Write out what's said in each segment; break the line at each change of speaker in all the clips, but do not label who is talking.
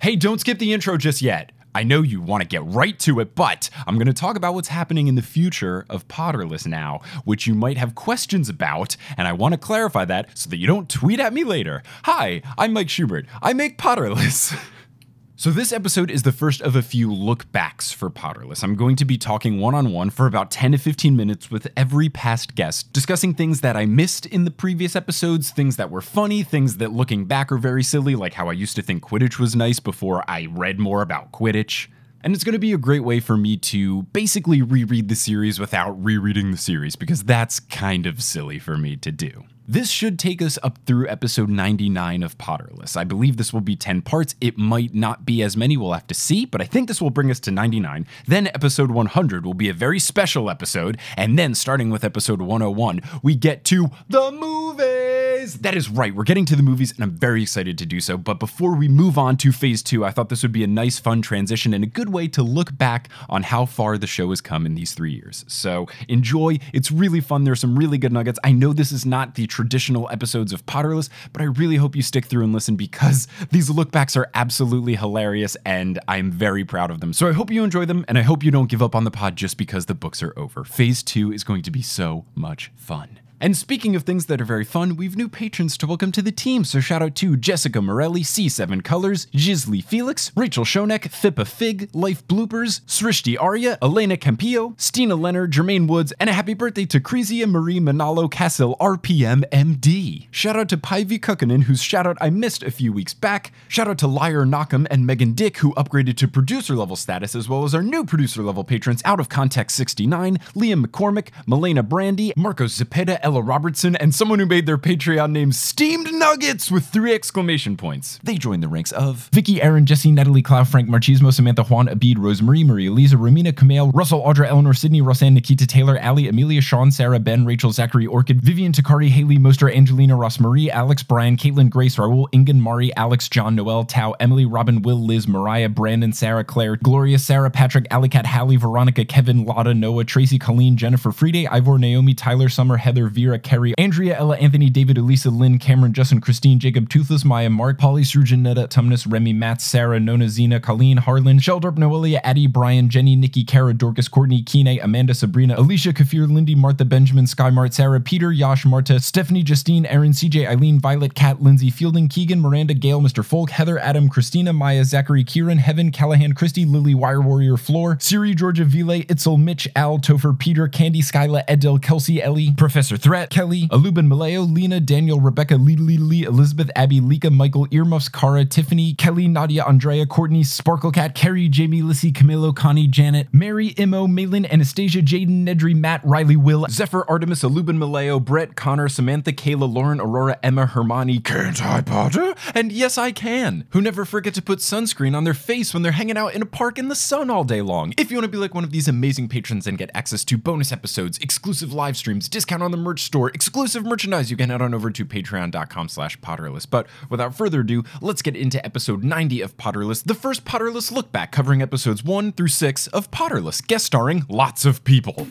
Hey, don't skip the intro just yet. I know you want to get right to it, but I'm going to talk about what's happening in the future of Potterless now, which you might have questions about, and I want to clarify that so that you don't tweet at me later. Hi, I'm Mike Schubert. I make Potterless. So, this episode is the first of a few look backs for Potterless. I'm going to be talking one on one for about 10 to 15 minutes with every past guest, discussing things that I missed in the previous episodes, things that were funny, things that looking back are very silly, like how I used to think Quidditch was nice before I read more about Quidditch. And it's going to be a great way for me to basically reread the series without rereading the series, because that's kind of silly for me to do. This should take us up through episode 99 of Potterless. I believe this will be 10 parts. It might not be as many, we'll have to see, but I think this will bring us to 99. Then episode 100 will be a very special episode, and then starting with episode 101, we get to the movies. That is right, we're getting to the movies, and I'm very excited to do so. But before we move on to phase two, I thought this would be a nice, fun transition and a good way to look back on how far the show has come in these three years. So enjoy, it's really fun. There's some really good nuggets. I know this is not the traditional episodes of Potterless, but I really hope you stick through and listen because these lookbacks are absolutely hilarious and I'm very proud of them. So I hope you enjoy them and I hope you don't give up on the pod just because the books are over. Phase two is going to be so much fun. And speaking of things that are very fun, we've new patrons to welcome to the team. So shout out to Jessica Morelli, C7 Colors, Gisli Felix, Rachel Shonek, Fippa Fig, Life Bloopers, Srishti Arya, Elena Campillo, Stina Leonard, Jermaine Woods, and a happy birthday to Crezia Marie Manalo Cassil RPM MD. Shout out to Pyvi Kukkonen, whose shout out I missed a few weeks back. Shout out to Liar Knockham and Megan Dick, who upgraded to producer level status, as well as our new producer level patrons Out of Context 69, Liam McCormick, Melena Brandy, Marcos Zepeda, Ella Robertson, and someone who made their Patreon name Steamed Nuggets with three exclamation points. They joined the ranks of Vicky, Aaron, Jesse, Natalie, Cloud, Frank, Marchismo, Samantha, Juan, Abid, Rosemary, Maria, Lisa, Romina, Kumail, Russell, Audra, Eleanor, Sydney, Roseanne, Nikita, Taylor, Ali, Amelia, Sean, Sarah, Ben, Rachel, Zachary, Orchid, Vivian, Takari, Haley, Moster, Angelina, Ross, Marie, Alex, Brian, Caitlin, Grace, Raul, Ingen, Mari, Alex, John, Noel, Tao, Emily, Robin, Will, Liz, Mariah, Brandon, Sarah, Claire, Gloria, Sarah, Patrick, Alicat, Hallie, Veronica, Kevin, Lotta, Noah, Tracy, Colleen, Jennifer, Friday, Ivor, Naomi, Tyler, Summer, Heather, Vera, Kerry, Andrea, Ella, Anthony, David, Elisa, Lynn, Cameron, Justin, Christine, Jacob, Toothless, Maya, Mark, Polly, Surgeon, Tumnus, Remy, Matt, Sarah, Nona, Zena, Colleen, Harlan, Sheldorp, Noelia, Addie, Brian, Jenny, Nikki, Kara, Dorcas, Courtney, Kine, Amanda, Sabrina, Alicia, Kafir, Lindy, Martha, Benjamin, Sky, Mart, Sarah, Peter, Yash, Marta, Stephanie, Justine, Aaron, CJ, Eileen, Violet, Kat, Lindsay, Fielding, Keegan, Miranda, Gail, Mr. Folk, Heather, Adam, Christina, Maya, Zachary, Kieran, Heaven, Callahan, Christy, Lily, Wire Warrior, Floor, Siri, Georgia, Vile, Itzel, Mitch, Al, Topher, Peter, Candy, Skyla, Edel, Kelsey, Ellie, Professor Threat, Kelly, Alubin Maleo, Lena, Daniel, Rebecca, Lee, Lee, Elizabeth, Abby, Lika, Michael, Earmuffs, Cara, Tiffany, Kelly, Nadia, Andrea, Courtney, Sparkle Cat, Carrie, Jamie, Lissy, Camilo, Connie, Janet, Mary, Imo, Malin, Anastasia, Jaden, Nedry, Matt, Riley, Will, Zephyr, Artemis, Alubin Maleo, Brett, Connor, Samantha, Kayla, Lauren, Aurora, Emma, Hermione, Can't I, Potter? And yes, I can. Who never forget to put sunscreen on their face when they're hanging out in a park in the sun all day long. If you want to be like one of these amazing patrons and get access to bonus episodes, exclusive live streams, discount on the merch store, exclusive merchandise, you can head on over to patreon.com slash potterless. But without further ado, let's get into episode 90 of Potterless, the first Potterless look back covering episodes 1 through 6 of Potterless, guest starring lots of people.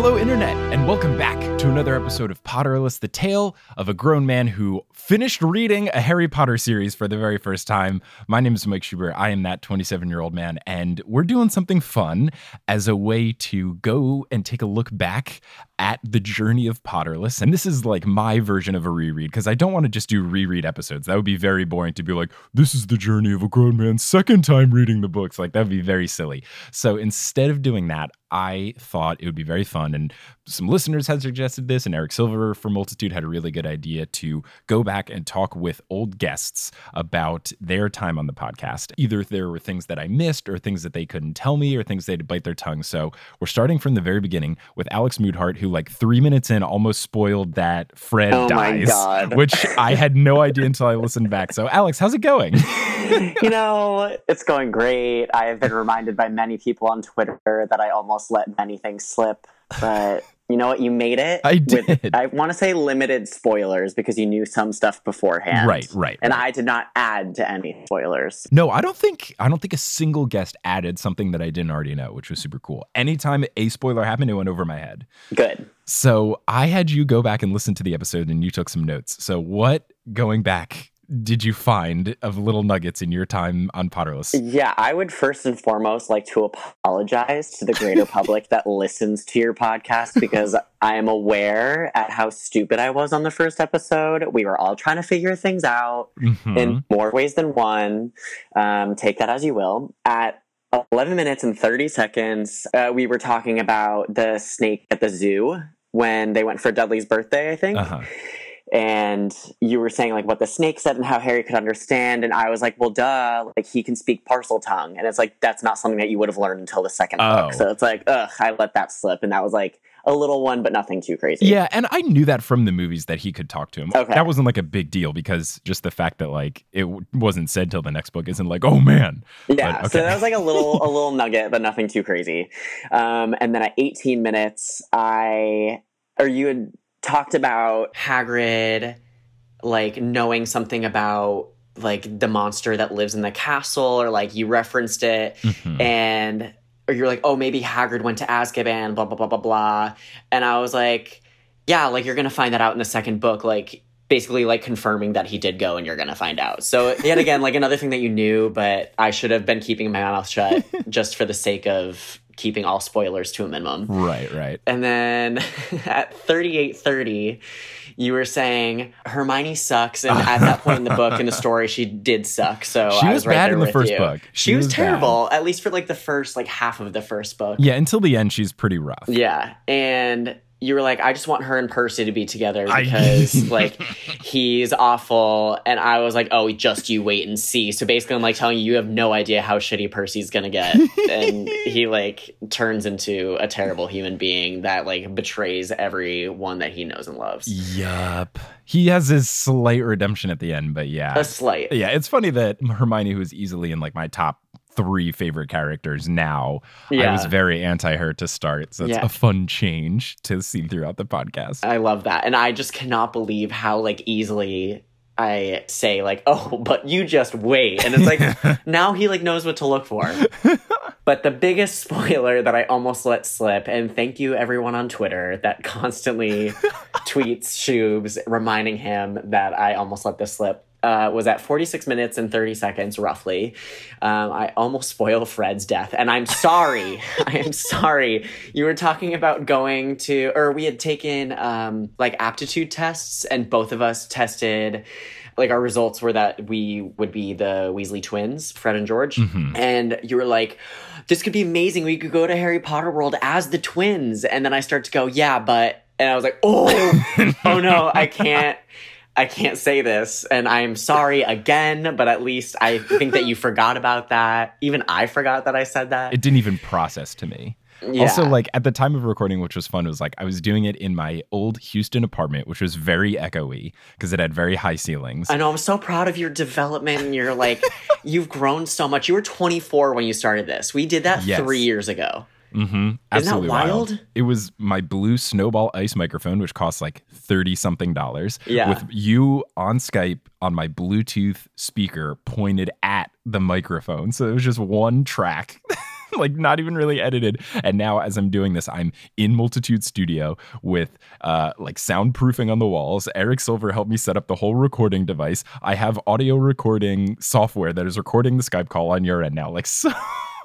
Hello, Internet, and welcome back to another episode of Potterless, the tale of a grown man who finished reading a Harry Potter series for the very first time. My name is Mike Schubert. I am that 27 year old man, and we're doing something fun as a way to go and take a look back at the journey of Potterless. And this is like my version of a reread because I don't want to just do reread episodes. That would be very boring to be like, this is the journey of a grown man's second time reading the books. Like, that would be very silly. So instead of doing that, I thought it would be very fun. And some listeners had suggested this, and Eric Silver for Multitude had a really good idea to go back and talk with old guests about their time on the podcast. Either there were things that I missed, or things that they couldn't tell me, or things they'd bite their tongue. So we're starting from the very beginning with Alex Moodhart, who, like three minutes in, almost spoiled that Fred
Oh
dies,
God.
which I had no idea until I listened back. So, Alex, how's it going?
you know, it's going great. I have been reminded by many people on Twitter that I almost let many things slip, but you know what? You made it.
I
With,
did.
I want to say limited spoilers because you knew some stuff beforehand.
Right, right,
And
right.
I did not add to any spoilers.
No, I don't think I don't think a single guest added something that I didn't already know, which was super cool. Anytime a spoiler happened, it went over my head.
Good.
So I had you go back and listen to the episode and you took some notes. So what going back did you find of little nuggets in your time on Potterless?
Yeah, I would first and foremost like to apologize to the greater public that listens to your podcast because I am aware at how stupid I was on the first episode. We were all trying to figure things out
Mhm.
in more ways than one. Um, take that as you will. At 11 minutes and 30 seconds, uh, we were talking about the snake at the zoo when they went for Dudley's birthday, I think
Uh-huh.
And you were saying like what the snake said and how Harry could understand, and I was like, well, duh, like he can speak Parseltongue, and it's like that's not something that you would have learned until the second
Oh.
book. So it's like, ugh, I let that slip, and that was like a little one, but nothing too crazy.
Yeah, and I knew that from the movies that he could talk to him.
Okay.
That wasn't like a big deal because just the fact that like it w- wasn't said till the next book isn't like, oh man.
Yeah,
But,
so that was like a little a little nugget, but nothing too crazy. Um, and then at 18 minutes, I or you had talked about Hagrid, like knowing something about like the monster that lives in the castle, or like you referenced it,
Mhm.
and or you're like, oh, maybe Hagrid went to Azkaban, blah blah blah blah blah, and I was like, yeah, like you're gonna find that out in the second book, like basically like confirming that he did go, and you're gonna find out. So yet again, like another thing that you knew, but I should have been keeping my mouth shut just for the sake of keeping all spoilers to a minimum.
Right, right.
And then at 38:30, you were saying Hermione sucks, and at that point in the book in the story, she did suck. So
She
I
was
was right
bad in the first
you.
book.
She,
She
was,
was
terrible, at least for like the first like half of the first book.
Yeah, until the end she's pretty rough.
Yeah, and you were like, I just want her and Percy to be together because like he's awful, and I was like, oh, just you wait and see. So basically, I'm like telling you, you have no idea how shitty Percy's gonna get, and he like turns into a terrible human being that like betrays everyone that he knows and loves.
Yup. He has his slight redemption at the end, but yeah.
A slight.
Yeah, it's funny that Hermione, who is easily in like my top three favorite characters now, I was very anti her to start. So it's
Yeah.
a fun change to see throughout the podcast.
I love that. And I just cannot believe how like easily I say like, "Oh, but you just wait." And it's like now he like knows what to look for. but the biggest spoiler that I almost let slip and thank you everyone on Twitter that constantly tweets Shubes reminding him that I almost let this slip. Uh, was at 46 minutes and 30 seconds roughly. Um, I almost spoiled Fred's death, and I'm sorry. I am sorry. You were talking about going to, or we had taken um, like aptitude tests, and both of us tested. Like our results were that we would be the Weasley twins, Fred and George, and you were like, "This could be amazing. We could go to Harry Potter World as the twins." And then I start to go, "Yeah, but," and I was like, "Oh, oh no, I can't." I can't say this, and I'm sorry again, but at least I think that you forgot about that. Even I forgot that I said that.
It didn't even process to me.
Yeah.
Also, like at the time of recording, which was fun, it was like I was doing it in my old Houston apartment, which was very echoey because it had very high ceilings.
I know. I'm so proud of your development. And you're like, you've grown so much. You were 24 when you started this. We did that
Yes.
three years ago.
Mm-hmm. Absolutely
wild?
It was my blue snowball ice microphone, which costs like 30 something dollars.
Yeah.
With you on Skype on my Bluetooth speaker pointed at the microphone. So it was just one track. like not even really edited. And now as I'm doing this, I'm in Multitude Studio with uh like soundproofing on the walls. Eric Silver helped me set up the whole recording device. I have audio recording software that is recording the Skype call on your end now. Like so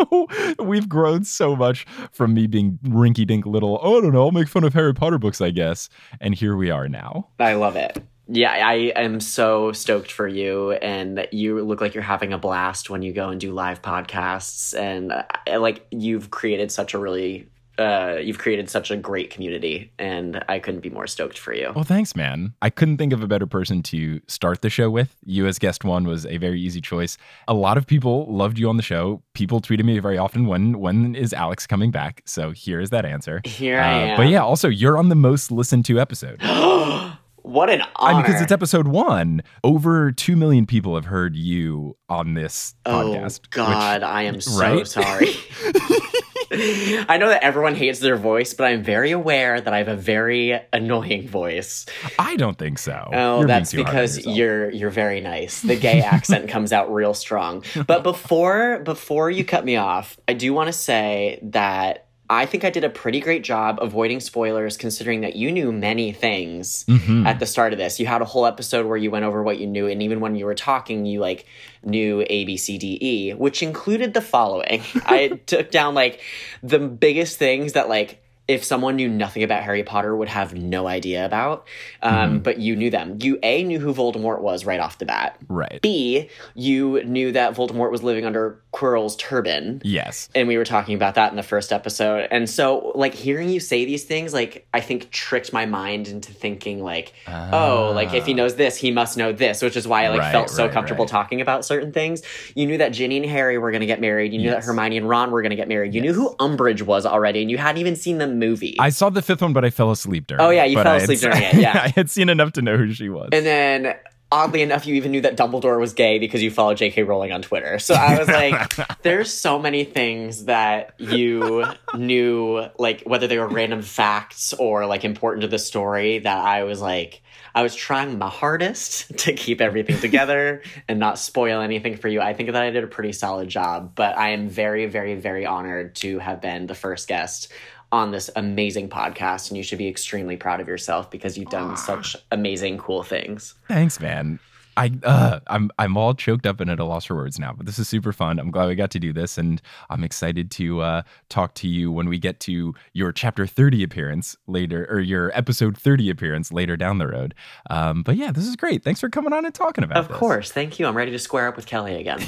we've grown so much from me being rinky dink little, oh, I don't know, I'll make fun of Harry Potter books, I guess. And here we are now.
I love it. Yeah, I am so stoked for you, and you look like you're having a blast when you go and do live podcasts, and uh, like you've created such a really, uh, you've created such a great community, and I couldn't be more stoked for you.
Well, thanks, man. I couldn't think of a better person to start the show with. You as guest one was a very easy choice. A lot of people loved you on the show. People tweeted me very often, when when is Alex coming back? So here is that answer.
Here I am.
But yeah, also you're on the most listened to episode.
What an
I
honor!
mean, because it's episode one. Over two million people have heard you on this
oh
podcast. which-
God, I am so
right?
sorry. I know that everyone hates their voice, but I'm very aware that I have a very annoying voice.
I don't think so.
Oh,
You're
that's
too hard on
because you're you're very nice. The gay accent comes out real strong. But before before you cut me off, I do want to say that I think I did a pretty great job avoiding spoilers considering that you knew many things
Mm-hmm.
at the start of this. You had a whole episode where you went over what you knew and even when you were talking you like knew A B C D E, which included the following. I took down like the biggest things that like if someone knew nothing about Harry Potter would have no idea about, um,
Mm-hmm.
but you knew them. You A knew who Voldemort was right off the bat.
right.
B, you knew that Voldemort was living under Quirrell's turban.
yes.
And we were talking about that in the first episode. And so, like, hearing you say these things, like, I think tricked my mind into thinking, like, oh, like, if he knows this, he must know this, which is why I, like,
Right,
felt so
right,
comfortable
right.
talking about certain things. You knew that Ginny and Harry were going to get married. You knew
Yes.
that Hermione and Ron were going to get married. You knew who Umbridge was already, and you hadn't even seen the movie.
I saw the fifth one, but I fell asleep during.
Oh, yeah, you fell asleep during it, yeah.
I had seen enough to know who she was.
And then, oddly enough, you even knew that Dumbledore was gay because you followed J.K. Rowling on Twitter. So I was like, there's so many things that you knew, like whether they were random facts or like important to the story, that I was like, I was trying my hardest to keep everything together and not spoil anything for you. I think that I did a pretty solid job, but I am very, very, very honored to have been the first guest on this amazing podcast and you should be extremely proud of yourself because you've done such amazing cool things.
Thanks, man. I uh, I'm I'm all choked up and at a loss for words now, but this is super fun. I'm glad we got to do this, and I'm excited to uh, talk to you when we get to your chapter 30 appearance later, or your episode 30 appearance later down the road. Um, but yeah, this is great. Thanks for coming on and talking about it.
Of
this.
course. Thank you. I'm ready to square up with Kelly again.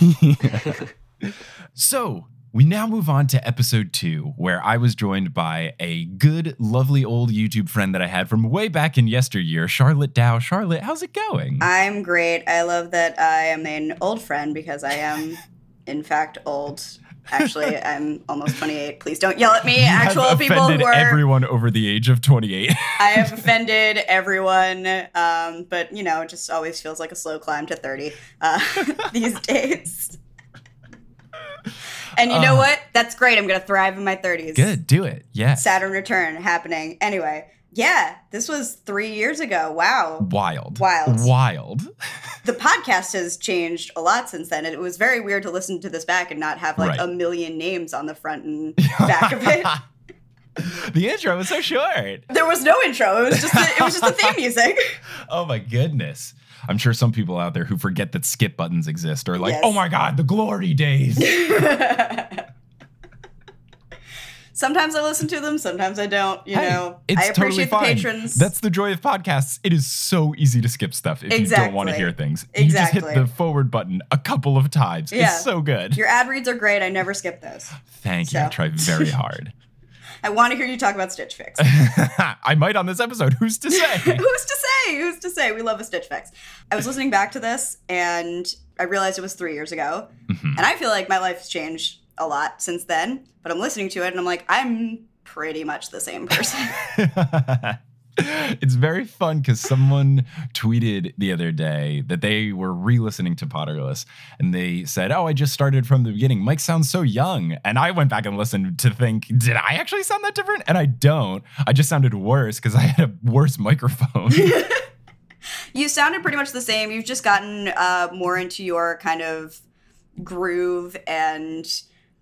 So we now move on to episode two, where I was joined by a good, lovely old YouTube friend that I had from way back in yesteryear, Charlotte Dow. Charlotte, how's it going?
I'm great. I love that I am an old friend because I am, in fact, old. Actually, I'm almost 28. Please don't yell at me, actual
I've
people who are.
everyone over the age of 28.
I have offended everyone, um, but you know, it just always feels like a slow climb to 30 uh, these days. And you know uh. what? That's great. I'm going to thrive in my 30s.
Good, do it. Yeah.
Saturn return happening. Anyway, yeah, this was three years ago. Wow.
Wild.
Wild.
Wild.
the podcast has changed a lot since then. It was very weird to listen to this back and not have like
Right.
a million names on the front and back of it.
the intro was so short.
There was no intro. It was just the, it was just the theme music.
Oh my goodness. I'm sure some people out there who forget that skip buttons exist are like,
Yes.
oh my God, the glory days.
Sometimes I listen to them, sometimes I don't. You
Hey,
know, I appreciate
totally
the patrons.
That's the joy of podcasts. It is so easy to skip stuff if you don't want to hear things. You just hit the forward button a couple of times.
Yeah.
It's so good.
Your ad reads are great. I never skip those.
Thank you. I try very hard.
I want to hear you talk about Stitch Fix.
I might on this episode. Who's to say?
Who's to say? Who's to say? We love a Stitch Fix. I was listening back to this and I realized it was three years ago.
Mm-hmm.
And I feel like my life's changed a lot since then. But I'm listening to it and I'm like, I'm pretty much the same person.
it's very fun because someone tweeted the other day that they were re-listening to Potterless and they said, "Oh, I just started from the beginning. Mike sounds so young." And I went back and listened to think, "Did I actually sound that different?" And I don't. I just sounded worse because I had a worse microphone.
you sounded pretty much the same. You've just gotten uh, more into your kind of groove and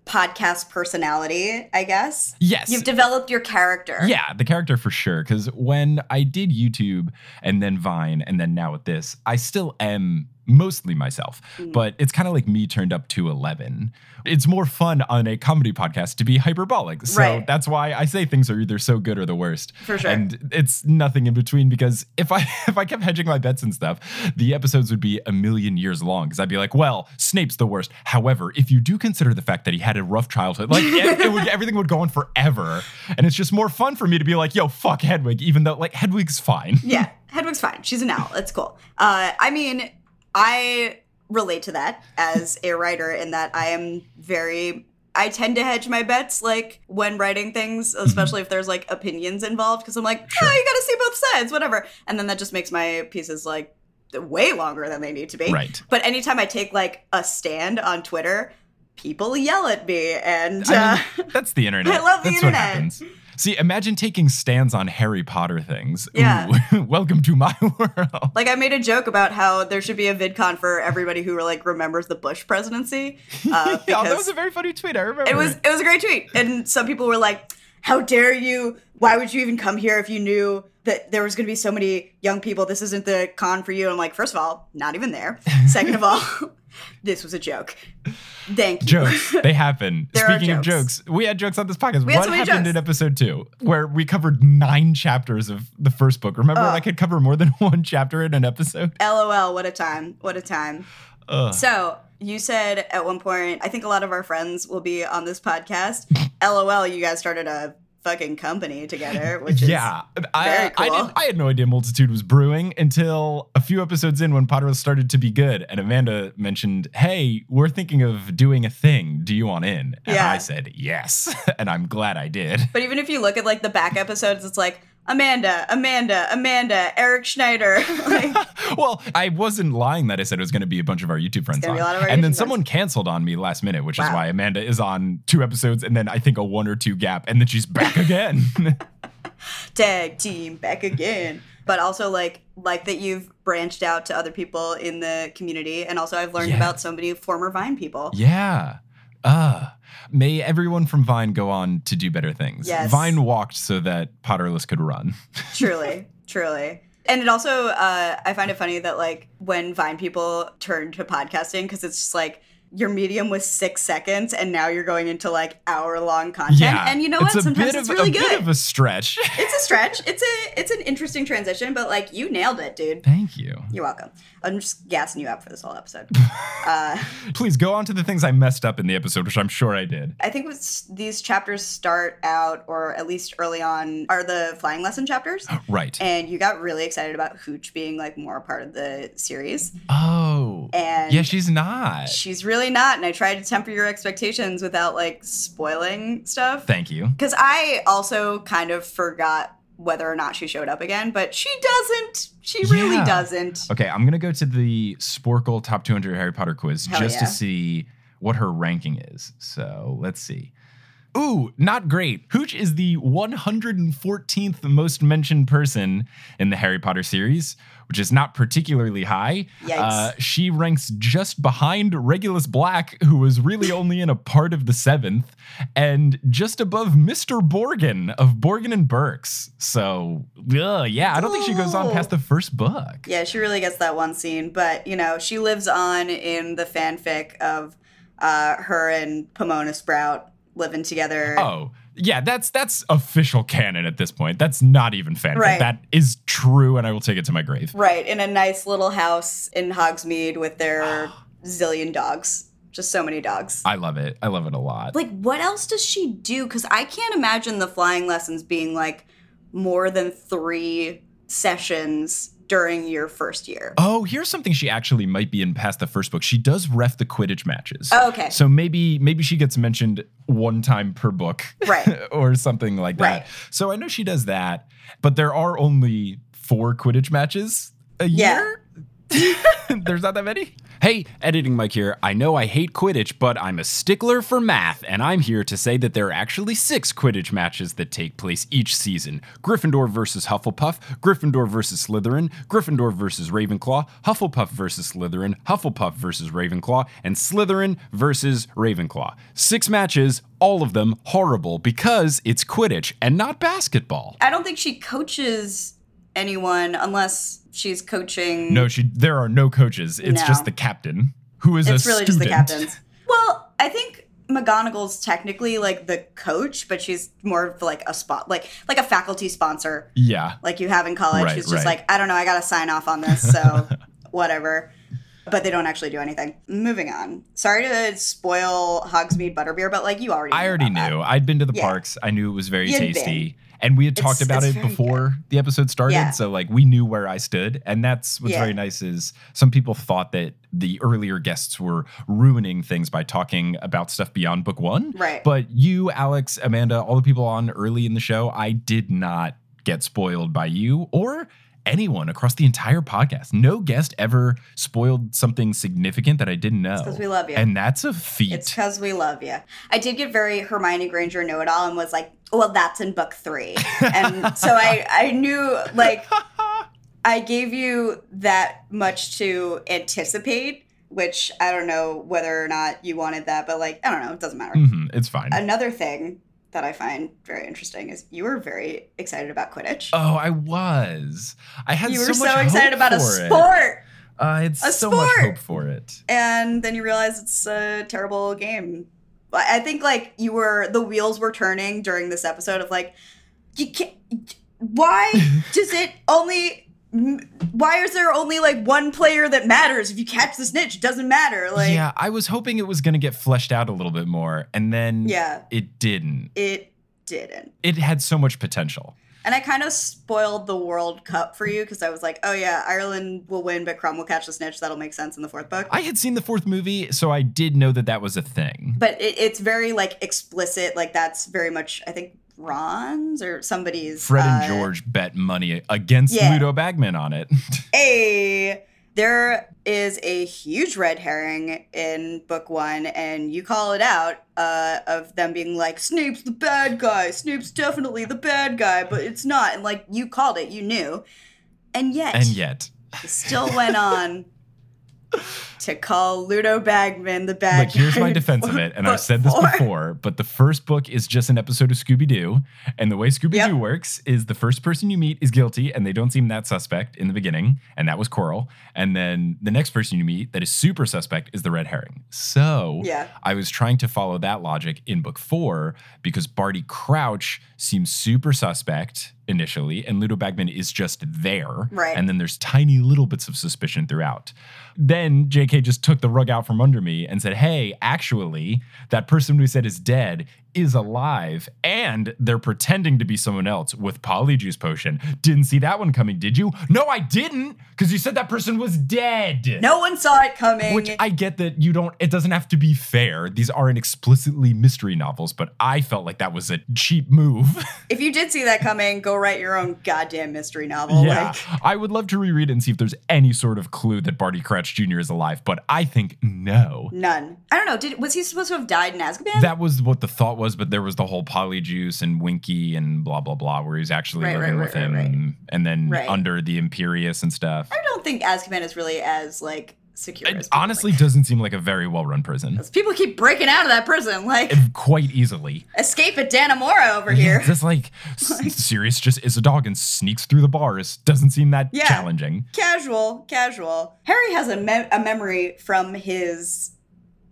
podcast personality, I guess.
Yes.
You've developed your character.
Yeah, the character for sure. Because when I did YouTube and then Vine and then now with this, I still am mostly myself,
Mm.
but it's kind of like me turned up to 11. It's more fun on a comedy podcast to be hyperbolic. So
Right.
that's why I say things are either so good or the worst.
For sure.
And it's nothing in between because if I if I kept hedging my bets and stuff, the episodes would be a million years long because I'd be like, well, Snape's the worst. However, if you do consider the fact that he had a rough childhood, like it, it would, everything would go on forever. And it's just more fun for me to be like, yo, fuck Hedwig, even though like Hedwig's fine.
Yeah, Hedwig's fine. She's an owl. It's cool. Uh, I mean, I relate to that as a writer in that I am very. I tend to hedge my bets, like when writing things,
Mm-hmm.
especially if there's like opinions involved, because I'm like, oh, you gotta see both sides, whatever. And then that just makes my pieces like way longer than they need to be.
Right.
But anytime I take like a stand on Twitter, people yell at me, and uh,
I mean, that's the internet.
I love the
that's
internet.
See, imagine taking stands on Harry Potter things.
Yeah.
Ooh, welcome to my world.
Like I made a joke about how there should be a VidCon for everybody who like remembers the Bush presidency. Uh,
yeah, that was a very funny tweet. I remember.
it was it was a great tweet, and some people were like, "How dare you? Why would you even come here if you knew that there was going to be so many young people? This isn't the con for you." I'm like, first of all, not even there. Second of all, this was a joke. Thank you.
jokes. They happen. Speaking of
jokes.
jokes, we had jokes on this podcast. What
so
happened
jokes.
in episode two, where we covered nine chapters of the first book? Remember, I could cover more than one chapter in an episode.
LOL, what a time. What a time. So, you said at one point, I think a lot of our friends will be on this podcast. LOL, you guys started a fucking company together, which is
yeah, I,
very
I,
cool.
didn't, I had no idea Multitude was brewing until a few episodes in when Potter started to be good, and Amanda mentioned, "Hey, we're thinking of doing a thing. Do you want in?" And
Yeah.
I said yes, and I'm glad I did.
But even if you look at like the back episodes, it's like Amanda, Amanda, Amanda, Eric Schneider. like,
well, I wasn't lying that I said it was going to be a bunch of our YouTube friends on.
be a lot of our
and then someone canceled on me last minute, which is why Amanda is on two episodes and then I think a one or two gap, and then she's back again.
tag team back again. But also like like that you've branched out to other people in the community, and also I've learned
Yeah.
about so many former Vine people.
yeah. Uh, may everyone from Vine go on to do better things.
Yes.
Vine walked so that Potterless could run.
truly, truly. And it also, uh, I find it funny that like when Vine people turn to podcasting, because it's just like your medium was six seconds, and now you're going into like hour long content.
yeah.
and you know what? Sometimes it's
of,
really
a
good.
bit of a stretch.
it's a stretch. It's a it's an interesting transition, but like you nailed it, dude.
Thank you.
You're welcome. I'm just gassing you up for this whole episode.
Uh, Please go on to the things I messed up in the episode, which I'm sure I did.
I think these chapters start out, or at least early on, are the flying lesson chapters.
Right.
And you got really excited about Hooch being like more a part of the series.
oh.
And
yeah, she's not.
she's really not. And I tried to temper your expectations without like spoiling stuff.
Thank you.
Because I also kind of forgot whether or not she showed up again, but she doesn't. She really
Yeah.
doesn't.
Okay, I'm gonna go to the Sporcle Top 200 Harry Potter quiz
Hell
just
yeah.
to see what her ranking is. So let's see. Ooh, not great. Hooch is the 114th most mentioned person in the Harry Potter series, which is not particularly high. Uh, she ranks just behind Regulus Black, who was really only in a part of the seventh, and just above Mr. Borgin of Borgin and Burkes. So, ugh, yeah, I don't think she goes on past the first book.
Yeah, she really gets that one scene, but you know, she lives on in the fanfic of uh, her and Pomona Sprout living together.
Oh, yeah, that's that's official canon at this point. That's not even fan.
Right.
That is true, and I will take it to my grave.
Right, in a nice little house in Hogsmeade with their zillion dogs. Just so many dogs.
I love it. I love it a lot.
Like, what else does she do? Because I can't imagine the flying lessons being like more than three sessions during your first year.
Oh, here's something she actually might be in past the first book. She does ref the Quidditch matches.
Oh, okay.
So maybe maybe she gets mentioned one time per book.
Right.
or something like that.
Right.
So I know she does that, but there are only four Quidditch matches a
Yeah.
year. There's not that many? Hey, editing Mike here. I know I hate Quidditch, but I'm a stickler for math, and I'm here to say that there are actually six Quidditch matches that take place each season Gryffindor versus Hufflepuff, Gryffindor versus Slytherin, Gryffindor versus Ravenclaw, Hufflepuff versus Slytherin, Hufflepuff versus Ravenclaw, and Slytherin versus Ravenclaw. Six matches, all of them horrible because it's Quidditch and not basketball.
I don't think she coaches anyone unless she's coaching.
No, she. There are no coaches. It's
No.
just the captain who is
it's
a
really just the captains. Well, I think McGonagall's technically like the coach, but she's more of like a spot, like like a faculty sponsor,
Yeah.
like you have in college.
Right,
who's just
right.
like, I don't know, I got to sign off on this, so whatever. But they don't actually do anything. Moving on. Sorry to spoil Hogsmeade Butterbeer, but like you already.
I already knew.
that.
I'd been to the
Yeah.
parks. I knew it was very
You'd
tasty. And we had talked
It's-
about
it's
it before the episode started.
Yeah.
So like we knew where I stood. And that's what's
Yeah.
very nice is some people thought that the earlier guests were ruining things by talking about stuff beyond book one.
Right.
But you, Alex, Amanda, all the people on early in the show, I did not get spoiled by you or anyone across the entire podcast. No guest ever spoiled something significant that I didn't know.
Because we love you.
And that's a feat.
It's because we love you. I did get very Hermione Granger know it all and was like, well, that's in book three. And so I, I knew, like, I gave you that much to anticipate, which I don't know whether or not you wanted that, but like, I don't know, it doesn't matter.
Mhm, it's fine.
Another thing that I find very interesting is you were very excited about Quidditch.
Oh, I was. I had
you
so
were so,
much
excited about a
for it.
sport.
Uh, it's
A
so much hope for it.
and then you realize it's a terrible game. I I think like you were the wheels were turning during this episode of like you can't. Why does it only? Why is there only like one player that matters? If you catch the snitch, it doesn't matter. Like
yeah, I was hoping it was going to get fleshed out a little bit more, and then
Yeah.
it didn't.
it didn't.
It had so much potential.
And I kind of spoiled the World Cup for you because I was like, oh yeah, Ireland will win, but Krum will catch the snitch. That'll make sense in the fourth book.
I had seen the fourth movie, so I did know that that was a thing.
but it, it's very like explicit. Like that's very much I think Ron's or somebody's.
Fred and
uh,
George bet money against
yeah.
Ludo Bagman on it.
A there is a huge red herring in book one, and you call it out uh, of them being like Snape's the bad guy. Snape's definitely the bad guy, but it's not. And like you called it, you knew, and yet,
and yet,
you still went on to call Ludo Bagman the bad
Look, here's my defense of it, and I've said this before, but the first book is just an episode of Scooby Doo, and the way Scooby Doo
Yep.
works is the first person you meet is guilty, and they don't seem that suspect in the beginning, and that was Quirrell, and then the next person you meet that is super suspect is the red herring. So
Yeah.
I was trying to follow that logic in book four because Barty Crouch seems super suspect initially, and Ludo Bagman is just there,
Right.
and then there's tiny little bits of suspicion throughout. Then JK just took the rug out from under me and said, Hey, actually, that person we said is dead is alive, and they're pretending to be someone else with Polyjuice Potion. Didn't see that one coming, did you? No, I didn't, because you said that person was dead.
No one saw it coming.
Which I get that you don't, it doesn't have to be fair. These aren't explicitly mystery novels, but I felt like that was a cheap move.
if you did see that coming, go write your own goddamn mystery novel.
yeah.
Like,
I would love to reread it and see if there's any sort of clue that Barty Crouch Jr. is alive, but I think no.
none. I don't know. Did was he supposed to have died in Azkaban?
That was what the thought was, but there was the whole Polyjuice and Winky and blah, blah, blah, where he's actually
Right,
living
right,
with
right,
him And, and then under the Imperius and stuff.
I don't think Azkaban is really as like secure.
It honestly doesn't seem like a very well run prison.
people keep breaking out of that prison. Like
Quite easily.
escape at Dannemora over here.
Just like, S- Sirius just is a dog and sneaks through the bars. Doesn't seem that
Yeah.
challenging.
casual, casual. Harry has a, me- a memory from his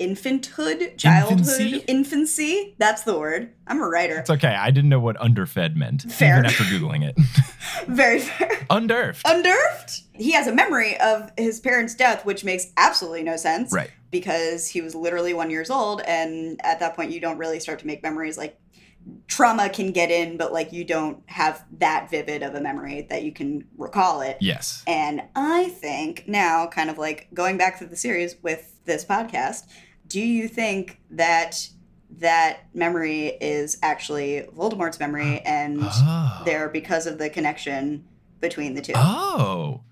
infanthood, childhood,
Infancy?
infancy. That's the word. I'm a writer.
It's okay. I didn't know what underfed meant.
Fair.
Even after Googling it.
Very fair.
Underfed.
Underfed. He has a memory of his parents' death, which makes absolutely no sense.
Right.
Because he was literally one years old, and at that point, you don't really start to make memories. Like trauma can get in, but like you don't have that vivid of a memory that you can recall it.
yes.
And I think now, kind of like going back through the series with this podcast, do you think that that memory is actually Voldemort's memory and ah.
Oh.
there because of the connection between the two?
Oh,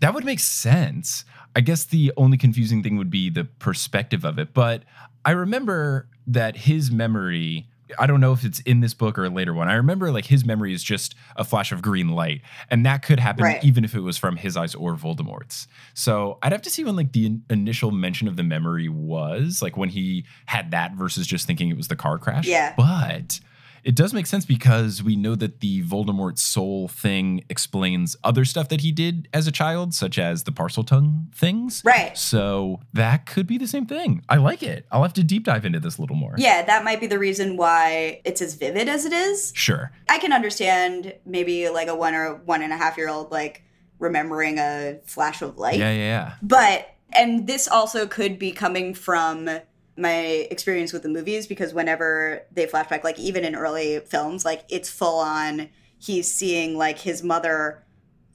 that would make sense. I guess the only confusing thing would be the perspective of it. But I remember that his memory. I don't know if it's in this book or a later one. I remember like his memory is just a flash of green light, and that could happen
Right.
even if it was from his eyes or Voldemort's. So I'd have to see when like the in- initial mention of the memory was, like when he had that versus just thinking it was the car crash.
Yeah.
But it does make sense because we know that the Voldemort soul thing explains other stuff that he did as a child, such as the Parseltongue things.
Right.
So that could be the same thing. I like it. I'll have to deep dive into this a little more.
Yeah, that might be the reason why it's as vivid as it is.
Sure.
I can understand maybe like a one or one and a half year old like remembering a flash of light.
Yeah, yeah, yeah.
But and this also could be coming from my experience with the movies because whenever they flashback, like even in early films, like it's full on he's seeing like his mother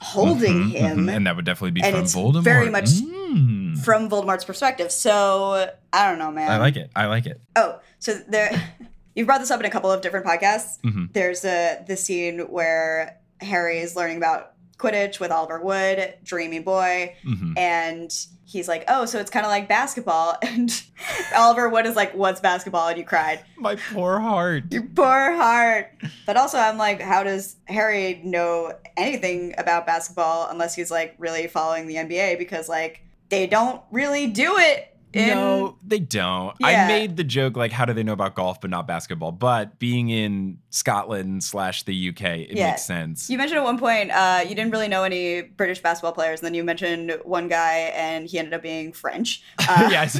holding
Mhm,
him
mhm. And that would definitely be
And
from
it's
Voldemort.
very much-
Mm.
from Voldemort's perspective. So I don't know, man.
I like it. I like it.
Oh, so there you've brought this up in a couple of different podcasts.
Mhm.
There's a the scene where Harry is learning about Quidditch with Oliver Wood, dreamy boy,
Mhm.
and he's like, "Oh, so it's kind of like basketball." And Oliver Wood is like, "What's basketball?" And you cried.
My poor heart.
Your poor heart. But also, I'm like, how does Harry know anything about basketball unless he's like really following the NBA? Because like they don't really do it. In,
no, they don't.
Yeah.
I made the joke like, how do they know about golf but not basketball? But being in Scotland slash the UK, it
Yeah.
makes sense.
You mentioned at one point uh, you didn't really know any British basketball players, and then you mentioned one guy, and he ended up being French. Uh,
yes.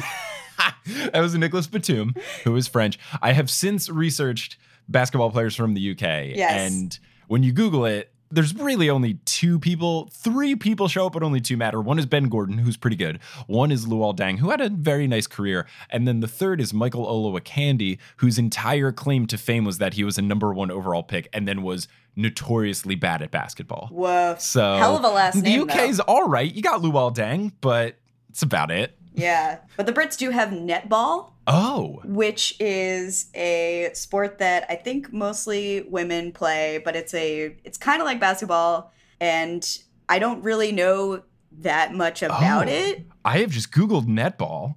that was Nicolas Batum, who is French. I have since researched basketball players from the UK.
Yes.
And when you Google it, there's really only two people, three people show up, but only two matter. One is Ben Gordon, who's pretty good. One is Luol Deng, who had a very nice career. And then the third is Michael Olowokandi, whose entire claim to fame was that he was a number one overall pick and then was notoriously bad at basketball.
Whoa.
So
Hell of a last name.
the UK's all right. You got Luol Deng, but it's about it.
Yeah. But the Brits do have netball,
Oh,
which is a sport that I think mostly women play, but it's a it's kind of like basketball and I don't really know that much about
Oh.
it.
I have just Googled netball,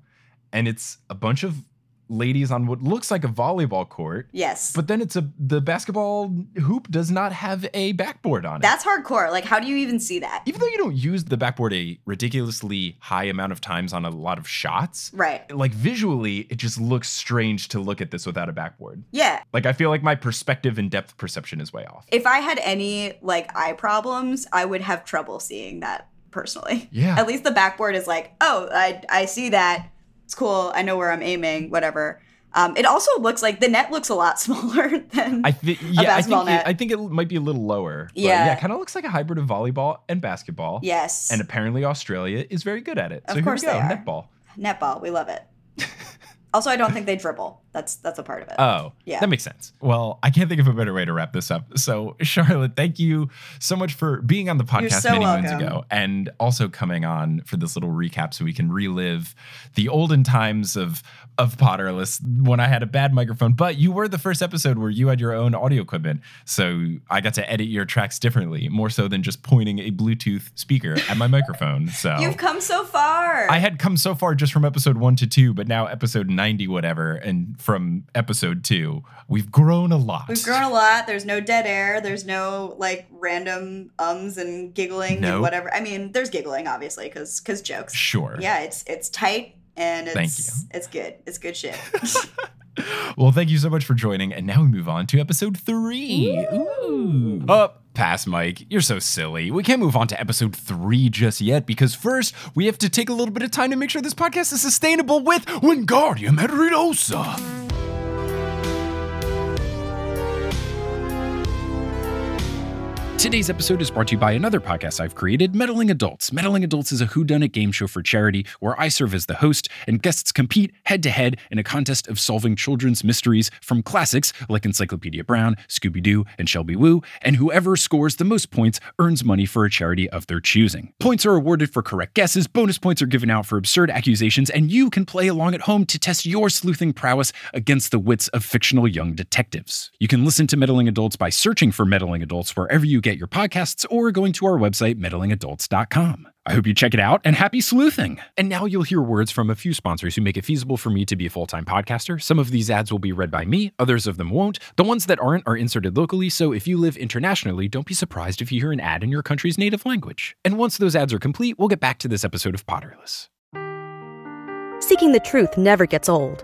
and it's a bunch of ladies on what looks like a volleyball court,
Yes.
but then it's a the basketball hoop does not have a backboard on it.
That's hardcore. Like how do you even see that?
even though you don't use the backboard a ridiculously high amount of times on a lot of shots.
Right.
Like visually, it just looks strange to look at this without a backboard.
Yeah.
Like I feel like my perspective and depth perception is way off.
If I had any like eye problems, I would have trouble seeing that personally.
Yeah.
At least the backboard is like, oh, I I see that. It's cool. I know where I'm aiming. Whatever. Um, it also looks like the net looks a lot smaller than
I think yeah, I
basketball
think it,
net.
I think it might be a little lower.
Yeah.
yeah, it kind of looks like a hybrid of volleyball and basketball.
yes.
And apparently Australia is very good at it.
Of course
here we
they
go,
are.
netball.
netball. We love it. also, I don't think they dribble. That's that's a part of it.
Oh,
Yeah.
That makes sense. Well, I can't think of a better way to wrap this up. So, Charlotte, thank you so much for being on the podcast
so
many moons
welcome.
ago and also coming on for this little recap so we can relive the olden times of of Potterless when I had a bad microphone. But you were the first episode where you had your own audio equipment. So I got to edit your tracks differently, more so than just pointing a Bluetooth speaker at my microphone. So
You've come so far.
I had come so far just from episode one to two, but now episode 90, whatever. And from episode two, we've grown a lot.
We've grown a lot. There's no dead air. There's no like random ums and giggling and whatever. I mean, there's giggling obviously because because jokes.
Sure.
Yeah, it's it's tight and it's
Thank you.
it's good. It's good shit.
Well, thank you so much for joining. And now we move on to episode three. Ooh. Up. Pass, Mike. You're so silly. We can't move on to episode three just yet because first we have to take a little bit of time to make sure this podcast is sustainable with Wingardium Adridosa. Today's episode is brought to you by another podcast I've created, Meddling Adults. Meddling Adults is a whodunit game show for charity where I serve as the host and guests compete head to head in a contest of solving children's mysteries from classics like Encyclopedia Brown, Scooby Doo, and Shelby Woo, and whoever scores the most points earns money for a charity of their choosing. Points are awarded for correct guesses, bonus points are given out for absurd accusations, and you can play along at home to test your sleuthing prowess against the wits of fictional young detectives. You can listen to Meddling Adults by searching for Meddling Adults wherever you get get your podcasts or going to our website, meddlingadults.com. I hope you check it out and happy sleuthing. And now you'll hear words from a few sponsors who make it feasible for me to be a full time podcaster. Some of these ads will be read by me, others of them won't. The ones that aren't are inserted locally, so if you live internationally, don't be surprised if you hear an ad in your country's native language. And once those ads are complete, we'll get back to this episode of Potterless.
Seeking the truth never gets old.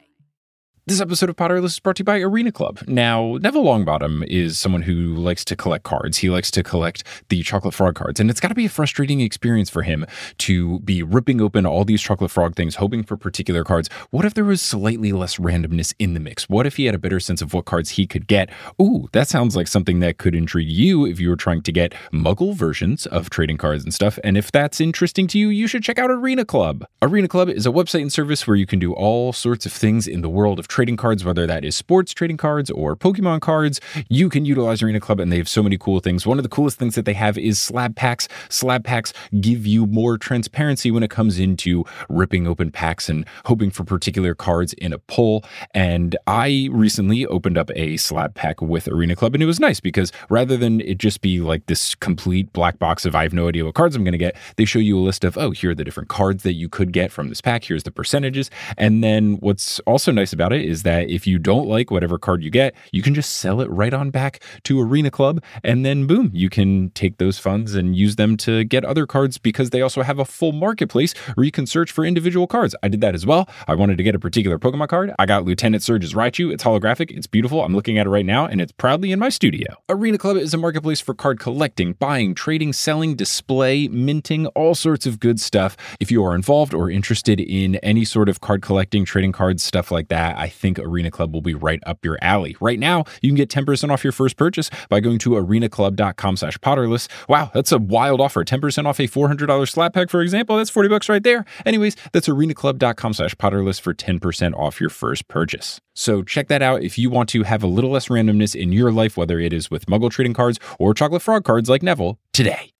This episode of Potterless is brought to you by Arena Club. Now, Neville Longbottom is someone who likes to collect cards. He likes to collect the Chocolate Frog cards, and it's got to be a frustrating experience for him to be ripping open all these Chocolate Frog things, hoping for particular cards. What if there was slightly less randomness in the mix? What if he had a better sense of what cards he could get? Ooh, that sounds like something that could intrigue you if you were trying to get muggle versions of trading cards and stuff. And if that's interesting to you, you should check out Arena Club. Arena Club is a website and service where you can do all sorts of things in the world of trading cards, whether that is sports trading cards or Pokemon cards. You can utilize Arena Club, and they have so many cool things. One of the coolest things that they have is slab packs. Slab packs give you more transparency when it comes into ripping open packs and hoping for particular cards in a pull. And I recently opened up a slab pack with Arena Club, and it was nice because rather than it just be like this complete black box of I have no idea what cards I'm going to get, they show you a list of, oh, here are the different cards that you could get from this pack. Here's the percentages. And then what's also nice about it is that if you don't like whatever card you get, you can just sell it right on back to Arena Club. And then boom, you can take those funds and use them to get other cards because they also have a full marketplace where you can search for individual cards. I did that as well. I wanted to get a particular Pokemon card. I got Lieutenant Surge's Raichu. It's holographic. It's beautiful. I'm looking at it right now and it's proudly in my studio. Arena Club is a marketplace for card collecting, buying, trading, selling, display, minting, all sorts of good stuff. If you are involved or interested in any sort of card collecting, trading cards, stuff like that, I think Arena Club will be right up your alley. Right now, you can get 10% off your first purchase by going to arenaclub.com slash potterless. Wow, that's a wild offer. 10% off a $400 slab pack, for example. That's 40 bucks right there. Anyways, that's arenaclub.com slash potterless for 10% off your first purchase. So check that out if you want to have a little less randomness in your life, whether it is with Muggle trading cards or Chocolate Frog cards like Neville, today.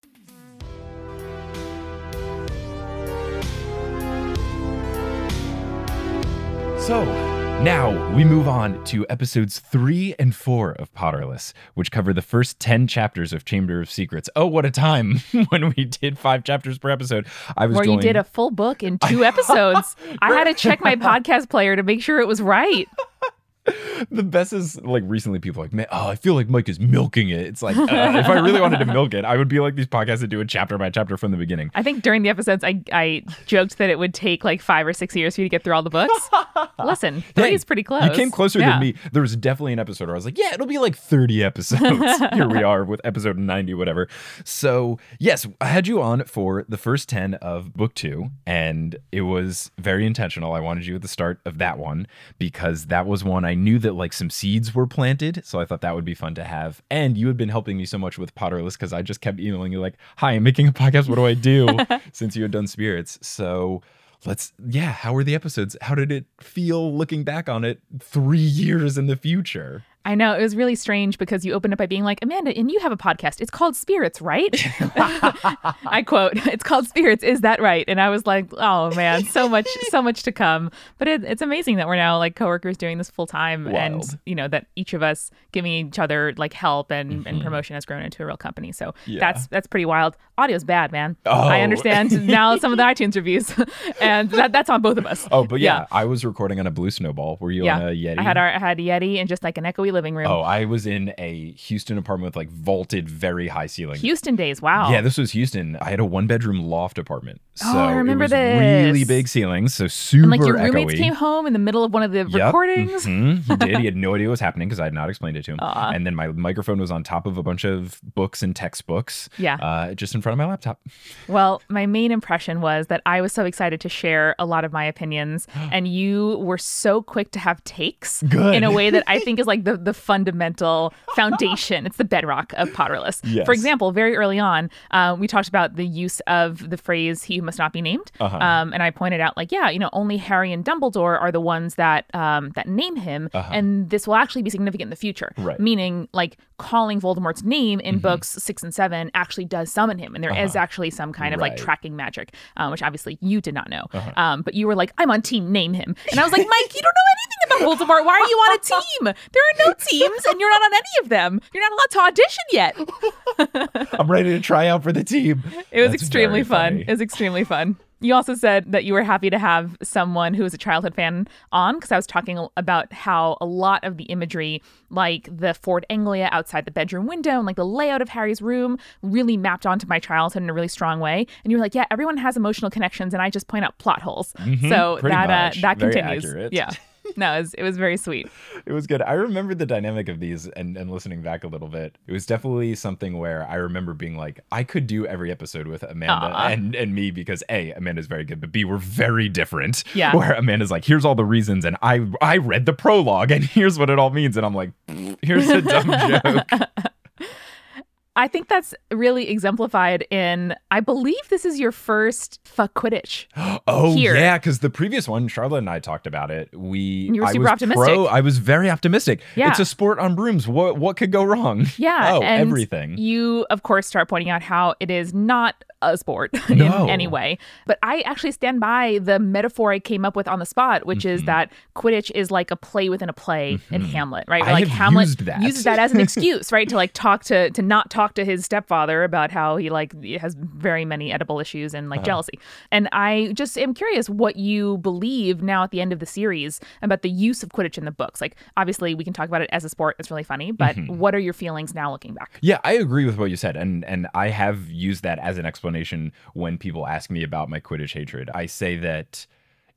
So now we move on to episodes three and four of Potterless, which cover the first 10 chapters of Chamber of Secrets. Oh, what a time when we did five chapters per episode. I was
Where
going,
you did a full book in two episodes. I had to check my podcast player to make sure it was right.
the best is like recently people like, man, oh, I feel like Mike is milking it. It's like, uh, if I really wanted to milk it, I would be like these podcasts that do a chapter by chapter from the beginning.
I think during the episodes, I, I joked that it would take like five or six years for you to get through all the books. Listen, three
Hey,
is pretty close.
You came closer
Yeah.
than me. There was definitely an episode where I was like, yeah, it'll be like 30 episodes. Here we are with episode 90, whatever. So, yes, I had you on for the first 10 of book two, and it was very intentional. I wanted you at the start of that one because that was one I knew that like some seeds were planted. So I thought that would be fun to have. And you had been helping me so much with Potterless because I just kept emailing you, like, hi, I'm making a podcast. What do I do? Since you had done spirits. So, let's yeah how were the episodes how did it feel looking back on it three years in the future
I know it was really strange because you opened up by being like, Amanda, and you have a podcast. It's called Spirits, right? I quote, "It's called Spirits. Is that right?" And I was like, "Oh man, so much, so much to come." But it, it's amazing that we're now like coworkers doing this full time, and you know that each of us giving each other like help and, and mm-hmm. promotion has grown into a real company. So
Yeah.
that's that's pretty wild. Audio's bad, man.
Oh.
I understand now some of the iTunes reviews, and that, that's on both of us.
oh but yeah, i was recording on a blue snowball were you
yeah.
on a yeti
I had our I had a Yeti and just like an echoey living room.
Oh, I was in a Houston apartment with like vaulted, very high ceilings.
Houston days. Wow.
Yeah, this was Houston. I had a one bedroom loft apartment. So
Oh, I remember
it was
this.
really big ceilings, so super
and like your roommates
echoey.
came home in the middle of one of the
Yep.
recordings.
Mhm. He did. He had no idea what was happening because I had not explained it to him.
Aw.
And then my microphone was on top of a bunch of books and textbooks.
Yeah.
Uh, just in front of my laptop.
Well, my main impression was that I was so excited to share a lot of my opinions, and you were so quick to have takes
Good.
in a way that I think is like the, the fundamental foundation. It's the bedrock of Potterless.
Yes.
For example, very early on, uh, we talked about the use of the phrase "he who must not be named,"
Uh-huh.
um, and I pointed out like, yeah, you know, only Harry and Dumbledore are the ones that um, that name him, and this will actually be significant in the future.
Uh-huh. Right.
Meaning, like calling Voldemort's name in books six and seven actually does summon him, and there is actually some kind of like
Uh-huh. Right. Uh-huh.
tracking magic, um, which obviously you did not know. Um, but you were like, I'm on team name him. And I was like, Mike, you don't know anything about Voldemort. Why are you on a team? There are no teams, and you're not on any of them. You're not allowed to audition yet.
I'm ready to try out for the team.
It was
That's
extremely fun.
funny.
It was extremely fun. You also said that you were happy to have someone who was a childhood fan on because I was talking about how a lot of the imagery, like the Ford Anglia outside the bedroom window and like the layout of Harry's room, really mapped onto my childhood in a really strong way. And you were like, "Yeah, everyone has emotional connections," and I just point out plot holes. so
Mm-hmm. pretty
that uh, that
Very
continues.
accurate.
Yeah. No, it was, it was very sweet.
It was good. I remember the dynamic of these and, and listening back a little bit. It was definitely something where I remember being like, I could do every episode with Amanda and, and me because A, Amanda's very good, but B, we're very different.
Yeah.
Where Amanda's like, here's all the reasons, and I I read the prologue and here's what it all means. And I'm like, here's a dumb joke.
I think that's really exemplified in, I believe this is your first fuck Quidditch.
Oh
Here.
yeah, because the previous one, Charlotte and I talked about it. We
You were
I
super
was
optimistic.
Pro, I was very optimistic.
Yeah.
It's a sport on brooms. What what could go wrong?
Yeah.
Oh, everything.
You, of course, start pointing out how it is not a sport
No.
in any way. But I actually stand by the metaphor I came up with on the spot, which
Mm-hmm.
is that Quidditch is like a play within a play in Hamlet, right?
I
like Hamlet
used that.
uses that as an excuse, right? To like talk to to not talk to his stepfather about how he like has very many Oedipal issues and like
Uh-huh.
jealousy. And I just am curious what you believe now at the end of the series about the use of Quidditch in the books. Like obviously we can talk about it as a sport, it's really funny, but
Mm-hmm.
what are your feelings now looking back?
Yeah, I agree with what you said, and and I have used that as an explanation when people ask me about my Quidditch hatred. I say that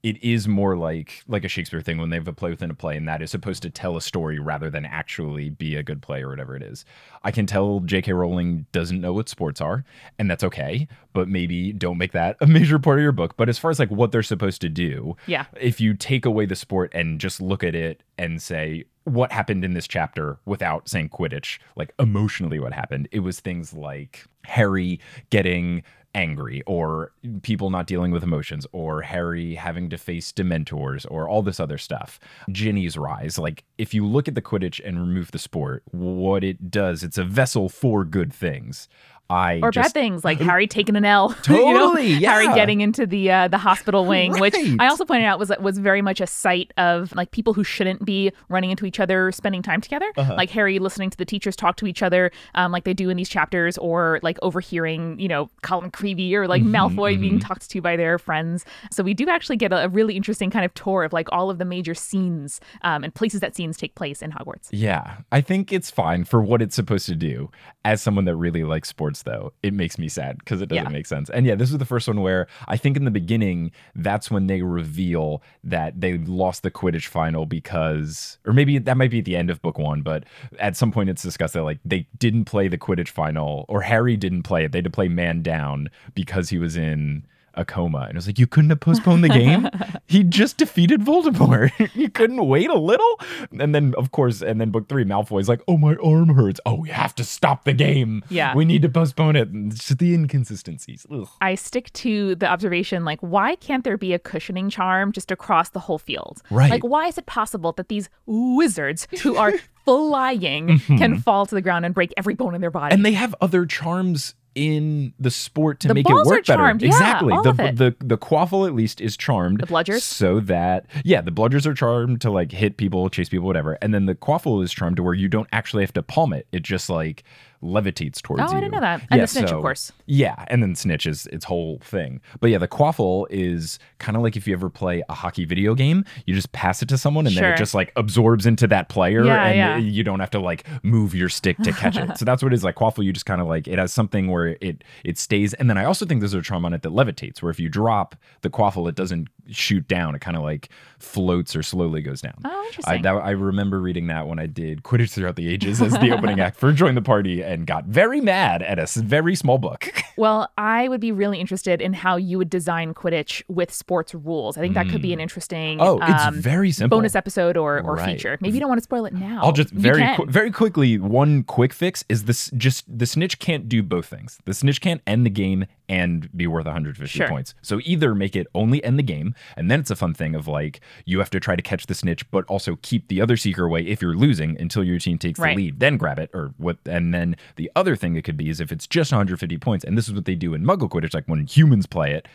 it is more like like a Shakespeare thing when they have a play within a play, and that is supposed to tell a story rather than actually be a good play or whatever it is. I can tell J.K. Rowling doesn't know what sports are, and that's okay. But maybe don't make that a major part of your book. But as far as like what they're supposed to do,
Yeah.
if you take away the sport and just look at it and say what happened in this chapter without saying Quidditch, like emotionally what happened, it was things like Harry getting angry or people not dealing with emotions or Harry having to face dementors or all this other stuff. Ginny's rise, like if you look at the Quidditch and remove the sport, what it does, it's a vessel for good things. I
Or
just
bad things like Harry taking an L, you know?
Totally,
Harry getting into the uh, the hospital wing, which I also pointed out was was very much a site of like people who shouldn't be running into each other, spending time together.
Uh-huh.
Like Harry listening to the teachers talk to each other, um, like they do in these chapters, or like overhearing, you know, Colin Creevey or like
Mm-hmm,
Malfoy being talked to by their friends. So we do actually get a, a really interesting kind of tour of like all of the major scenes um, and places that scenes take place in Hogwarts.
Yeah, I think it's fine for what it's supposed to do. As someone that really likes sports, though, it makes me sad because it doesn't
Yeah.
make sense. And yeah, this is the first one where I think in the beginning, that's when they reveal that they lost the Quidditch final because, or maybe that might be at the end of book one, but at some point it's discussed that like they didn't play the Quidditch final, or Harry didn't play it. They had to play man down because he was in a coma. And it was like, you couldn't have postponed the game? he just defeated Voldemort. you couldn't wait a little? And then, of course, and then book three, Malfoy's like, oh, my arm hurts. Oh, we have to stop the game.
Yeah.
We need to postpone it. And it's just the inconsistencies. Ugh.
I stick to the observation like, why can't there be a cushioning charm just across the whole field?
Right.
Like, why is it possible that these wizards who are flying can fall to the ground and break every bone in their body?
Mm-hmm. And they have other charms in the sport to
The
make it work better.
charmed, yeah,
exactly. the, the the quaffle at least is charmed.
The bludgers?
So that yeah, the bludgers are charmed to like hit people, chase people, whatever. And then the quaffle is charmed to where you don't actually have to palm it. It just like levitates towards
Oh,
you.
I didn't know that. And the snitch, of course.
Yeah, and then snitch is its whole thing. But yeah, the quaffle is kind of like if you ever play a hockey video game, you just pass it to someone and then it just like absorbs into that player
Yeah,
and
yeah.
you don't have to like move your stick to catch it. so that's what it is like quaffle. You just kind of like it has something where it it stays. And then I also think there's a charm on it that levitates, where if you drop the quaffle, it doesn't shoot down. It kind of like floats or slowly goes down.
Oh,
I,
interesting.
that, I remember reading that when I did Quidditch Throughout the Ages as the opening act for Join the Party and got very mad at a very small book.
Well, I would be really interested in how you would design Quidditch with sports rules. I think that could be an interesting
Oh, it's
um,
very simple.
bonus episode or, or
Right.
feature. Maybe you don't want to spoil it now.
I'll just very qu- very quickly one quick fix is this just the snitch can't do both things. The snitch can't end the game and be worth 150
Sure.
points. So either make it only end the game and then it's a fun thing of like you have to try to catch the snitch but also keep the other seeker away if you're losing until your team takes
Right.
the lead, then grab it or what and then the other thing it could be is if it's just 150 points and this is what they do in Muggle Quidditch like when humans play it,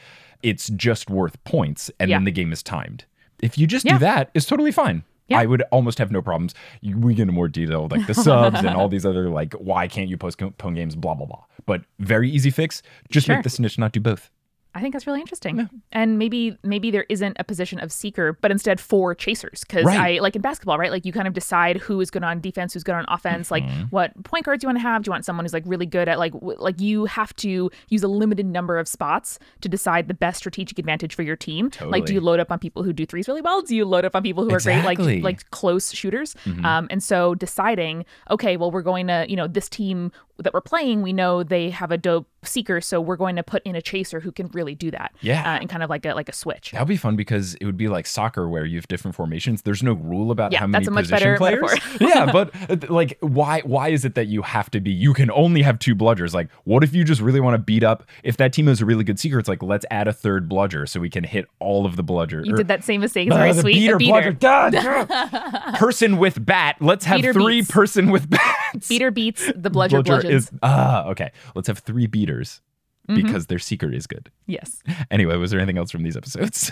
it's just worth points and
Yeah.
then the game is timed. If you just
Yeah.
do that, it's totally fine.
Yeah.
I would almost have no problems. We get into more detail, like the subs and all these other like why can't you postpone games, blah blah blah. But very easy fix. Just
Sure.
make the snitch not do both.
I think that's really interesting. And maybe maybe there isn't a position of seeker, but instead four chasers. Because
Right.
I like in basketball, right? Like you kind of decide who is good on defense, who's good on offense, like
Mm-hmm.
what point guards you want to have. Do you want someone who's like really good at like w- like you have to use a limited number of spots to decide the best strategic advantage for your team. Like, do you load up on people who do threes really well? Do you load up on people who are
Exactly. Mm-hmm.
great like like close shooters? Um, and so deciding, okay, well we're going to you know this team that we're playing, we know they have a dope seeker, so we're going to put in a chaser who can really do that.
Yeah.
uh, and kind of like a like a switch.
That would be fun because it would be like soccer where you have different formations. There's no rule about
Yeah,
how many
that's a much
position
better
players. yeah, but uh, like why why is it that you have to be you can only have two bludgers? Like what if you just really want to beat up if that team is a really good seeker, it's like let's add a third bludger so we can hit all of the bludger.
You
or-
did that same mistake. It's
Uh,
very
the
sweet.
beater,
beater.
bludger. Person with bat. Let's have
Beater
three
beats.
person with bats.
Beater beats the bludger, bludgeons.
Is ah okay. Let's have three beaters
Mm-hmm.
because their secret is good.
yes.
Anyway, was there anything else from these episodes?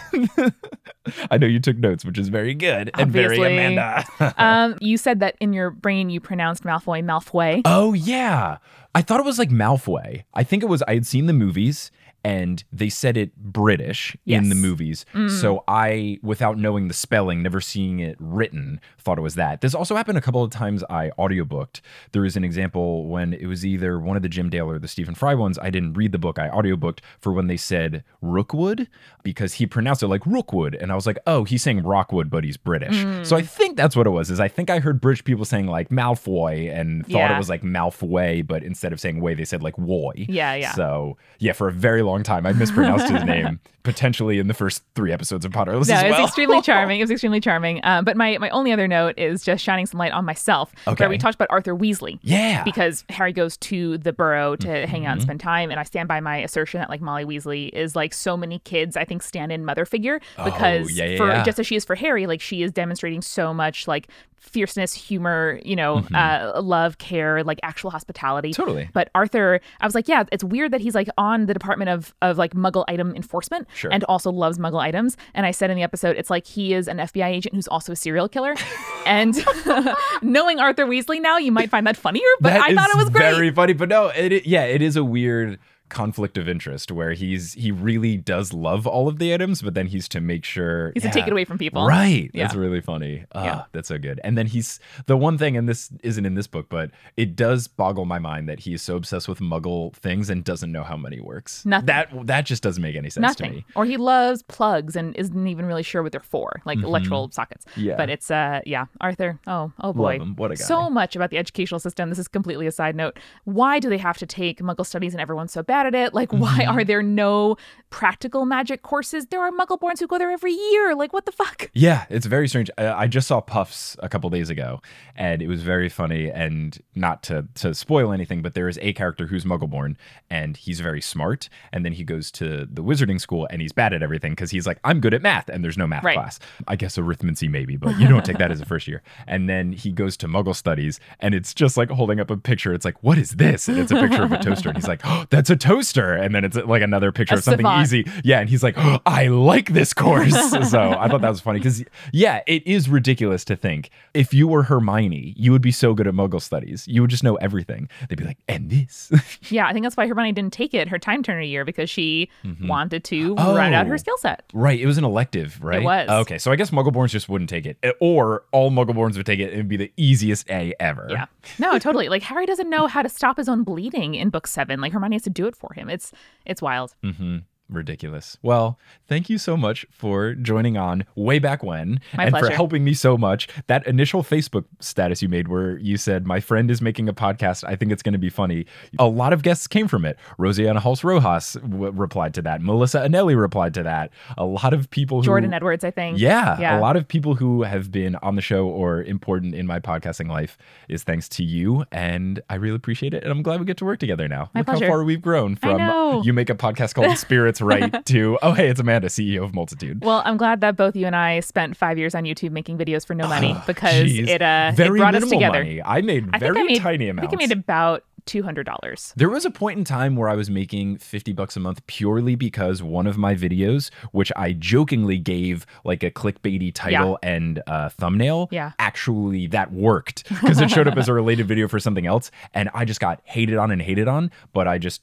I know you took notes, which is very good and very Amanda.
um, you said that in your brain you pronounced Malfoy Malfoy.
oh yeah, I thought it was like Malfoy. I think it was. I had seen the movies. And they said it British in the
Yes.
movies. Mm. So I, without knowing the spelling, never seeing it written, thought it was that. This also happened a couple of times I audiobooked. There was an example when it was either one of the Jim Dale or the Stephen Fry ones. I didn't read the book, I audiobooked for when they said Rookwood because he pronounced it like Rookwood. And I was like, oh, he's saying Rockwood, but he's British. So I mm. think that's what it was, is I think I heard British people saying like Malfoy and thought it was like Malfoy, but instead of saying way, they said like Woy.
Yeah, yeah.
So yeah, for a very long time, I mispronounced his name, potentially in the first three episodes of Potterless
No,
as
it was extremely charming. It was extremely charming. Um, but my, my only other note is just shining some light on myself.
Okay.
Where we talked about Arthur Weasley.
Yeah.
Because Harry goes to the burrow to hang out
Mm-hmm.
and spend time. And I stand by my assertion that like Molly Weasley is like so many kids, I think, stand in mother figure. Because
Oh, yeah, yeah,
for
yeah.
just as she is for Harry, like she is demonstrating so much like fierceness, humor, you know, uh, love, care, like actual hospitality.
Mm-hmm. Totally.
But Arthur, I was like, yeah, it's weird that he's like on the Department of of like Muggle item enforcement
Sure.
and also loves Muggle items. And I said in the episode, it's like he is an FBI agent who's also a serial killer. and knowing Arthur Weasley now, you might find that funnier, but
That
I thought it was great.
Very funny, but no, it- yeah, it is a weird conflict of interest where he's he really does love all of the items, but then he's to make sure
He's to take it away from people.
Right.
Yeah.
That's really funny. Ah,
Yeah.
that's so good. And then he's the one thing, and this isn't in this book, but it does boggle my mind that he is so obsessed with Muggle things and doesn't know how money works.
Nothing.
That that just doesn't make any sense to
Nothing.
me.
Or he loves plugs and isn't even really sure what they're for, like electrical sockets.
Mm-hmm. Yeah.
But it's uh yeah, Arthur. Oh, oh boy.
What a guy.
So much about the educational system. This is completely a side note. Why do they have to take Muggle studies and everyone's so bad at it? Like why
Mm-hmm.
are there no practical magic courses? There are Muggleborns who go there every year. Like what the fuck?
Yeah, it's very strange. I, I just saw Puffs a couple days ago, and it was very funny. And not to to spoil anything, but there is a character who's Muggleborn, and he's very smart. And then he goes to the Wizarding School, and he's bad at everything because he's like, I'm good at math, and there's no math
Right.
class. I guess arithmancy maybe, but you don't take that as a first year. And then he goes to Muggle studies, and it's just like holding up a picture. It's like, what is this? And it's a picture of a toaster, and he's like, oh, that's a toaster, and then it's like another picture
A
of something
savant.
easy. Yeah, and he's like, "Oh, I like this course. so I thought that was funny because yeah, it is ridiculous to think if you were Hermione, you would be so good at Muggle studies, you would just know everything. They'd be like, and this.
Yeah, I think that's why Hermione didn't take it her time turner year because she
Mhm.
wanted to run out
Oh.
her skill set.
Right, it was an elective, right?
It was.
Okay, so I guess Muggleborns just wouldn't take it, or all Muggleborns would take it. and It'd be the easiest A ever.
Yeah. No, totally. Like Harry doesn't know how to stop his own bleeding in book seven. Like Hermione has to do it for him. It's it's wild.
Mm-hmm. Ridiculous. Well, thank you so much for joining on way back when
My
and for helping me so much. That initial Facebook status you made where you said, My friend is making a podcast. I think it's going to be funny. A lot of guests came from it. Rosianna Halse Rojas w- replied to that. Melissa Anelli replied to that. A lot of people who.
Jordan Edwards, I think.
Yeah,
Yeah.
a lot of people who have been on the show or important in my podcasting life is thanks to you, and I really appreciate it. And I'm glad we get to work together now.
My
Look
pleasure.
how far we've grown from you make a podcast called Spirits Right to oh hey, it's Amanda, CEO of Multitude.
Well, I'm glad that both you and I spent five years on YouTube making videos for no money because
Jeez.
it uh
very
it brought us together.
money. I made
I
very
I made,
tiny
I think I made about two hundred dollars.
There was a point in time where I was making 50 bucks a month purely because one of my videos, which I jokingly gave like a clickbaity title and uh, thumbnail,
Yeah.
actually that worked because it showed up as a related video for something else. And I just got hated on and hated on, but I just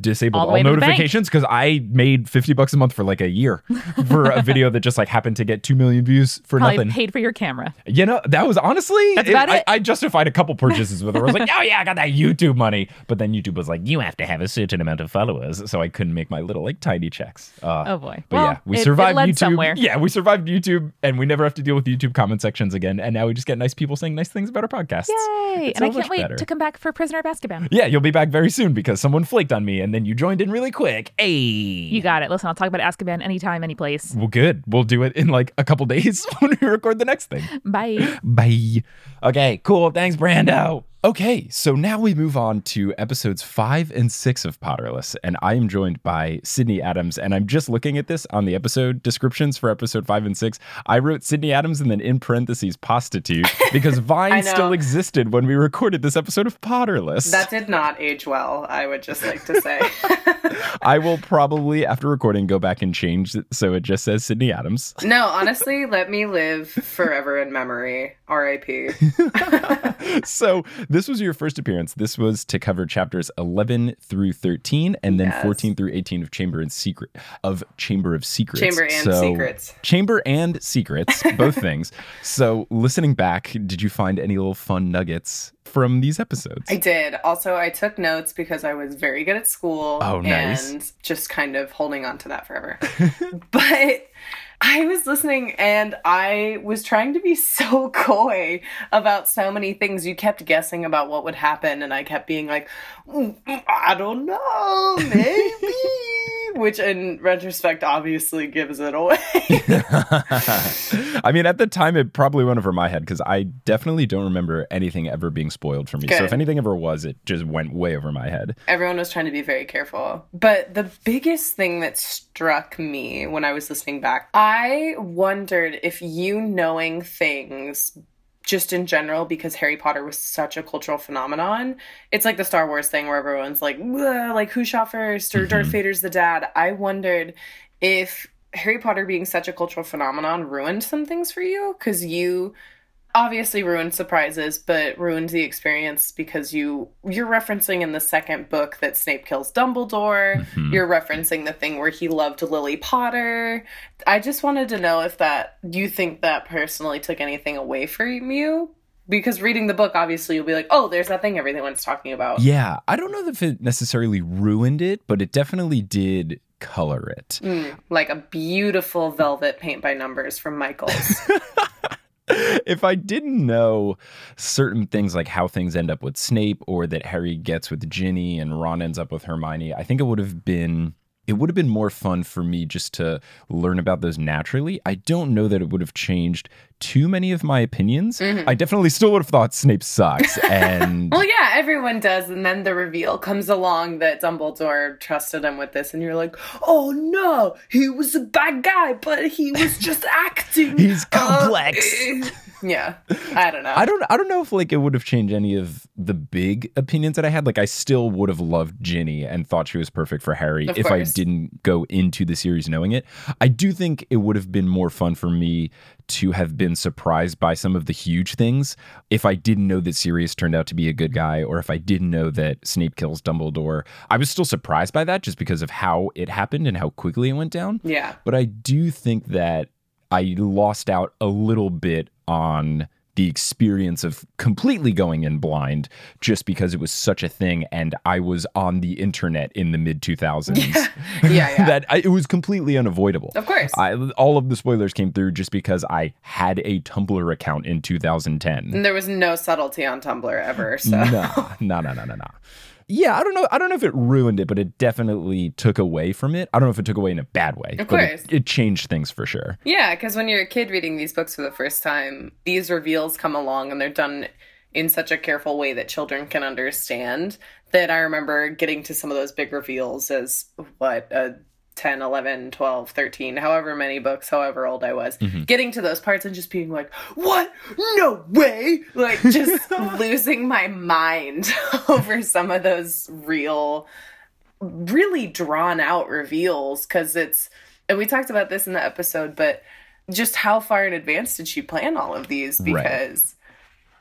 disabled
All
all,
way to the bank.
notifications because I made 50 bucks a month for like a year for a video that just like happened to get 2 million views for
Probably
nothing.
paid for your camera.
You know, that was honestly
That's about
I,
it.
I justified a couple purchases with her. I was like, oh yeah, I got that YouTube money. But then YouTube was like, you have to have a certain amount of followers. So I couldn't make my little like tiny checks. Uh,
Oh, boy.
But
Well,
yeah, we
it- it
survived YouTube.
somewhere.
Yeah, we survived YouTube and we never have to deal with YouTube comment sections again. And now we just get nice people saying nice things about our podcasts.
Yay!
It's
and I can't wait
better.
to come back for Prisoner Basketball.
Yeah, you'll be back very soon because someone flaked on me and then you joined in really quick. Hey.
You got it. Listen, I'll talk about Azkaban anytime, any place.
well, good. We'll do it in like a couple days when we record the next thing.
Bye.
Bye. Okay, cool. Thanks, Brando. Okay, so now we move on to episodes five and six of Potterless, and I am joined by Sydney Adams. And I'm just looking at this on the episode descriptions for episode five and six. I wrote Sydney Adams and then in parentheses prostitute because Vine still existed when we recorded this episode of Potterless.
That did not age well, I would just like to say.
I will probably, after recording, go back and change it so it just says Sydney Adams.
no, honestly, let me live forever in memory. R.I.P.
so this was your first appearance. This was to cover chapters 11 through 13 and then
Yes.
14 through 18 of Chamber and Secret of Chamber of Secrets.
Chamber and
So-
Secrets.
Chamber and Secrets, both things. So listening back, did you find any little fun nuggets from these episodes?
I did. Also, I took notes because I was very good at school.
Oh, nice.
And just kind of holding on to that forever. but I was listening and I was trying to be so coy about so many things. You kept guessing about what would happen, and I kept being like, "Mm, mm, I don't know, maybe. Which, in retrospect, obviously gives it away.
I mean, at the time, it probably went over my head because I definitely don't remember anything ever being spoiled for me. So if anything ever was, it just went way over my head.
Everyone was trying to be very careful. But the biggest thing that struck me when I was listening back, I wondered if you knowing things just in general because Harry Potter was such a cultural phenomenon. It's like the Star Wars thing where everyone's like, like who shot first or Darth mm-hmm. Vader's the dad. I wondered if Harry Potter being such a cultural phenomenon ruined some things for you because you obviously ruined surprises but ruined the experience because you you're referencing in the second book that Snape kills Dumbledore. You're referencing the thing where he loved Lily Potter. I just wanted to know if that you think that personally took anything away from you? Because reading the book obviously you'll be like oh there's that thing everyone's talking about.
Yeah, I don't know if it necessarily ruined it, but it definitely did color it.
Mm, like a beautiful velvet paint by numbers from Michaels
if I didn't know certain things like how things end up with Snape or that Harry gets with Ginny and Ron ends up with Hermione, I think it would have been it would have been more fun for me just to learn about those naturally. I don't know that it would have changed too many of my opinions.
Mhm.
I definitely still would have thought Snape sucks and
Well, yeah, everyone does, and then the reveal comes along that Dumbledore trusted him with this, and you're like, "Oh no, he was a bad guy, but he was just acting."
He's complex.
Uh, yeah, I don't know.
I don't I don't know if like it would have changed any of the big opinions that I had. Like I still would have loved Ginny and thought she was perfect for Harry
Of
if I didn't go into the series knowing it. I do think it would have been more fun for me to have been surprised by some of the huge things if I didn't know that Sirius turned out to be a good guy or if I didn't know that Snape kills Dumbledore. I was still surprised by that just because of how it happened and how quickly it went down.
Yeah.
But I do think that I lost out a little bit on the experience of completely going in blind just because it was such a thing and I was on the internet in the mid 2000s.
Yeah, yeah.
that I, it was completely unavoidable.
Of course.
I, all of the spoilers came through just because I had a Tumblr account in 2010.
And there was no subtlety on Tumblr ever, so
No, no, no, no, no, no. Yeah, I don't know. I don't know if it ruined it, but it definitely took away from it. I don't know if it took away in a bad way.
Of
but it-
course.
it, changed things for sure.
Yeah, because when you're a kid reading these books for the first time, these reveals come along and they're done in such a careful way that children can understand that I remember getting to some of those big reveals as what a 10, 11, 12, 13, however many books, however old I was, mm-hmm. getting to those parts and just being like, what? No way! Like, just losing my mind over some of those real really drawn out reveals because it's and we talked about this in the episode but just how far in advance did she plan all of these
Right.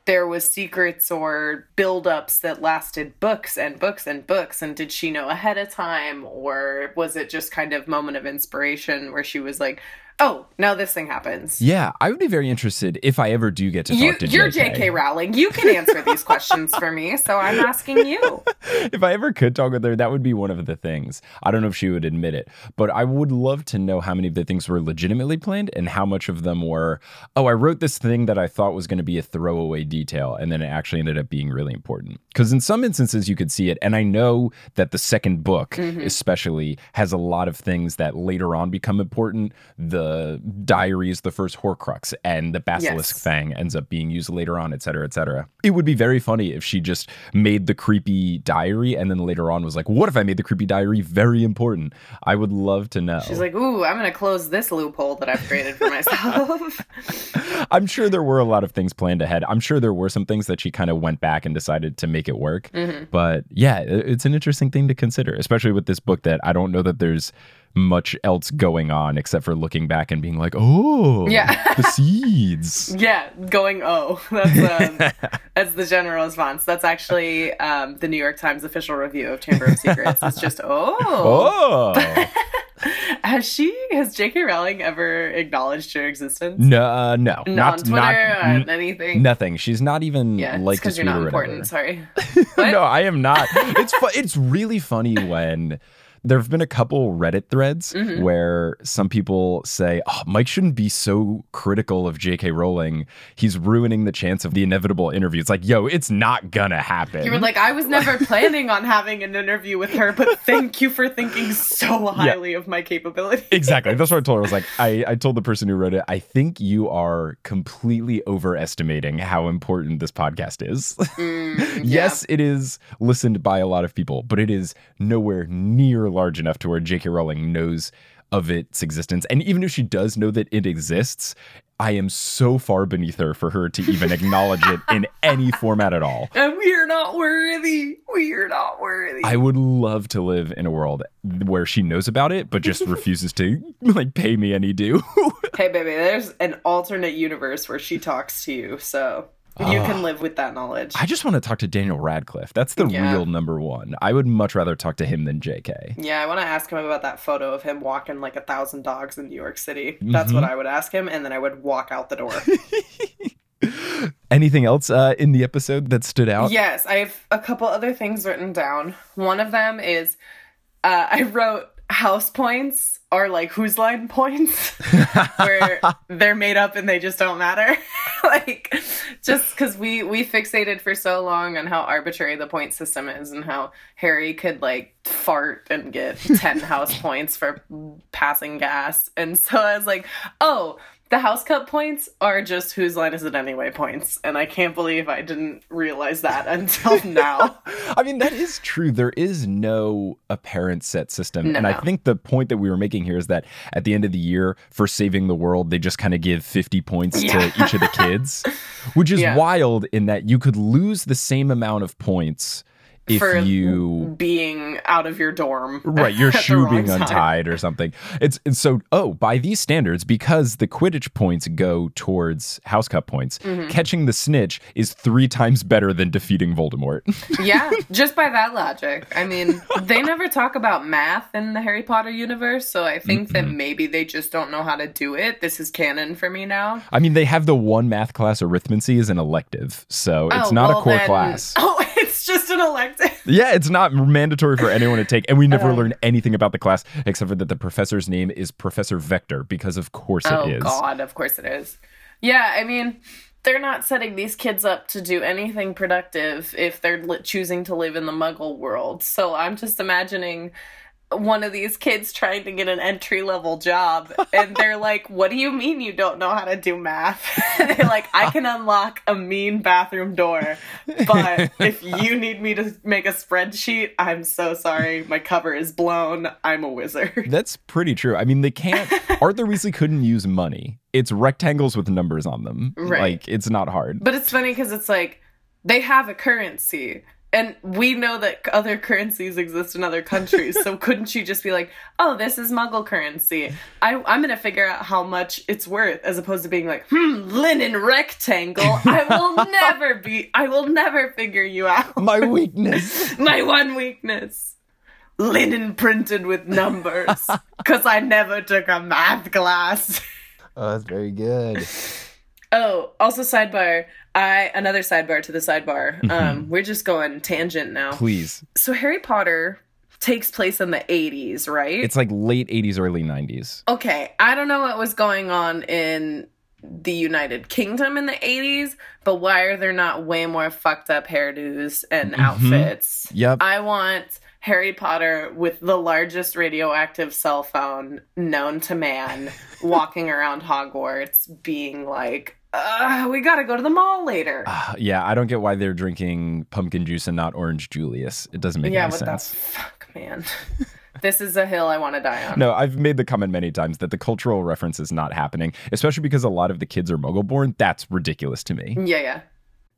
There was secrets or build-ups that lasted books and books and books and did she know ahead of time or was it just kind of moment of inspiration where she was like oh now this thing happens
Yeah, I would be very interested if I ever do get to talk
you,
to
you're
JK.
JK Rowling. You can answer these questions for me, so I'm asking you.
if I ever could talk with her, that would be one of the things. I don't know if she would admit it, but I would love to know how many of the things were legitimately planned and how much of them were, oh, I wrote this thing that I thought was going to be a throwaway detail, and then it actually ended up being really important. Because in some instances, you could see it. And I know that the second book,
Mhm.
especially, has a lot of things that later on become important. The diary is the first Horcrux, and the Basilisk
Yes.
Fang ends up being used later on, et cetera, et cetera. It would be very funny if she just made the creepy diary and then later on was like, what if I made the creepy diary very important? I would love to know.
She's like, "Ooh, I'm gonna close this loophole that I've created for myself."
I'm sure there were a lot of things planned ahead. I'm sure there were some things that she kind of went back and decided to make it work.
Mhm.
But yeah, it's an interesting thing to consider, especially with this book that I don't know that there's much else going on except for looking back and being like, oh,
Yeah.
the seeds.
yeah, going oh, that's um, that's the general response. That's actually um, the New York Times official review of Chamber of Secrets. It's just oh.
Oh.
Has she has J.K. Rowling ever acknowledged her existence?
No, uh, no,
No,
not
on Twitter
not, n-
anything?
Nothing. She's not even
Yeah,
like
because you're not important. Sorry.
no, I am not. It's fu- it's really funny when there have been a couple Reddit threads
Mhm.
where some people say, "Oh, Mike shouldn't be so critical of J.K. Rowling. He's ruining the chance of the inevitable interview." It's like, yo, it's not gonna happen.
You were like, I was never planning on having an interview with her, but thank you for thinking so highly of my capability.
Exactly. That's what I told her. I was like, I, I told the person who wrote it, I think you are completely overestimating how important this podcast is.
Mm,
yes, it is listened by a lot of people, but it is nowhere near large enough to where J.K. Rowling knows of its existence. And even if she does know that it exists, I am so far beneath her for her to even acknowledge it in any format at all.
And we are not worthy. We are not worthy.
I would love to live in a world where she knows about it, but just refuses to like pay me any due.
hey, baby, there's an alternate universe where she talks to you, so you
Ah.
can live with that knowledge.
I just want to talk to Daniel Radcliffe. That's the
Yeah.
real number one. I would much rather talk to him than JK.
Yeah, I want to ask him about that photo of him walking like a thousand dogs in New York City. That's what
Mhm.
I would ask him, and then I would walk out the door.
Anything else uh, in the episode that stood out?
Yes, I have a couple other things written down. One of them is uh, I wrote house points are like whose line points, where they're made up and they just don't matter. like just because we we fixated for so long on how arbitrary the point system is and how Harry could like fart and get ten house points for passing gas, and so I was like, oh. The house cup points are just whose line is it anyway points, and I can't believe I didn't realize that until now.
I mean, that is true. There is no apparent set system.
No,
and I think the point that we were making here is that at the end of the year, for saving the world, they just kind of give 50 points
Yeah.
to each of the kids, which is
Yeah.
wild in that you could lose the same amount of points if
For
you
being out of your dorm,
right your shoe being
time.
untied or something it's, it's so oh by these standards because the quidditch points go towards house cup points
Mhm.
catching the snitch is three times better than defeating voldemort
yeah, just by that logic. I mean, they never talk about math in the Harry Potter universe, so I think that maybe they just don't know how to do it. This is canon for me now.
i mean they have the one math class arithmancy is an elective so it's
Oh,
not a core
then-
class
Oh, it's just an elective.
yeah it's not mandatory for anyone to take and we never
Oh.
learn anything about the class except for that the professor's name is professor vector because of course
oh
it is
God, of course it is. Yeah, I mean, they're not setting these kids up to do anything productive if they're li- choosing to live in the Muggle world. So I'm just imagining one of these kids trying to get an entry level job and they're like what do you mean you don't know how to do math they're like i can unlock a mean bathroom door but if you need me to make a spreadsheet i'm so sorry my cover is blown i'm a wizard
That's pretty true. I mean, they can't. Arthur Weasley couldn't use money. It's rectangles with numbers on them.
Right.
Like it's not hard.
But it's funny because it's like they have a currency. And we know that other currencies exist in other countries. so couldn't you just be like, oh, this is muggle currency. I, I'm going to figure out how much it's worth as opposed to being like, hmm, linen rectangle. I will never be, I will never figure you out.
My weakness.
My one weakness. Linen printed with numbers. Because I never took a math class.
Oh, that's very good.
Oh, also sidebar. I another sidebar to the sidebar.
Mhm.
Um, we're just going tangent now.
Please.
So Harry Potter takes place in the 80s, right?
It's like late 80s, early 90s.
okay, I don't know what was going on in the United Kingdom in the 80s, but why are there not way more fucked up hairdos and
Mhm.
outfits?
Yep.
I want Harry Potter with the largest radioactive cell phone known to man walking around Hogwarts being like, uh, we gotta go to the mall later.
Ah, yeah, I don't get why they're drinking pumpkin juice and not orange Julius. It doesn't make
yeah,
any
what
sense.
the fuck, man? this is a hill I want to die on.
No, I've made the comment many times that the cultural reference is not happening, especially because a lot of the kids are Muggle born. That's ridiculous to me.
Yeah, yeah,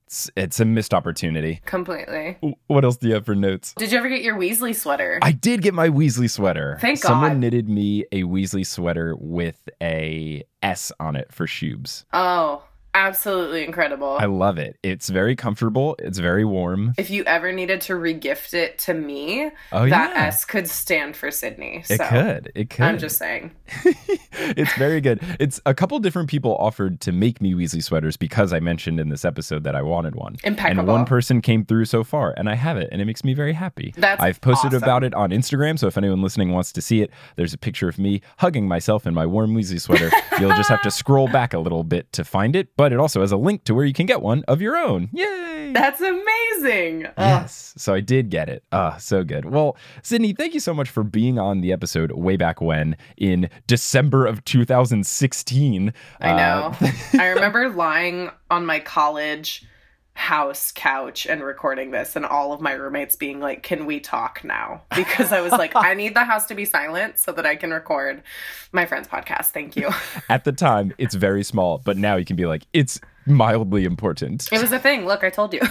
It's, it's a missed opportunity.
completely.
What else do you have for notes?
Did you ever get your Weasley sweater?
I did get my Weasley sweater.
Thank
Someone
God.
knitted me a Weasley sweater with a S on it for Shoobs.
oh, absolutely incredible.
I love it. It's very comfortable. It's very warm.
if you ever needed to regift it to me,
Oh,
that
yeah.
S could stand for Sydney.
It could. It could.
I'm just saying.
it's very good. It's a couple different people offered to make me Weasley sweaters because I mentioned in this episode that I wanted one. And one person came through so far, and I have it, and it makes me very happy.
That's
I've posted
awesome.
about it on Instagram, so if anyone listening wants to see it, there's a picture of me hugging myself in my warm Weasley sweater. You'll just have to scroll back a little bit to find it, but it also has a link to where you can get one of your own. Yay!
That's amazing.
Yes. So I did get it. Ah, so good. Well, Sydney, thank you so much for being on the episode way back when in December of 2016.
I know.
Uh,
I remember lying on my college house couch and recording this, and all of my roommates being like, Can we talk now? Because I was like, I need the house to be silent so that I can record my friend's podcast. Thank you.
at the time, it's very small, but now you can be like, it's mildly important.
It was a thing. Look, I told you.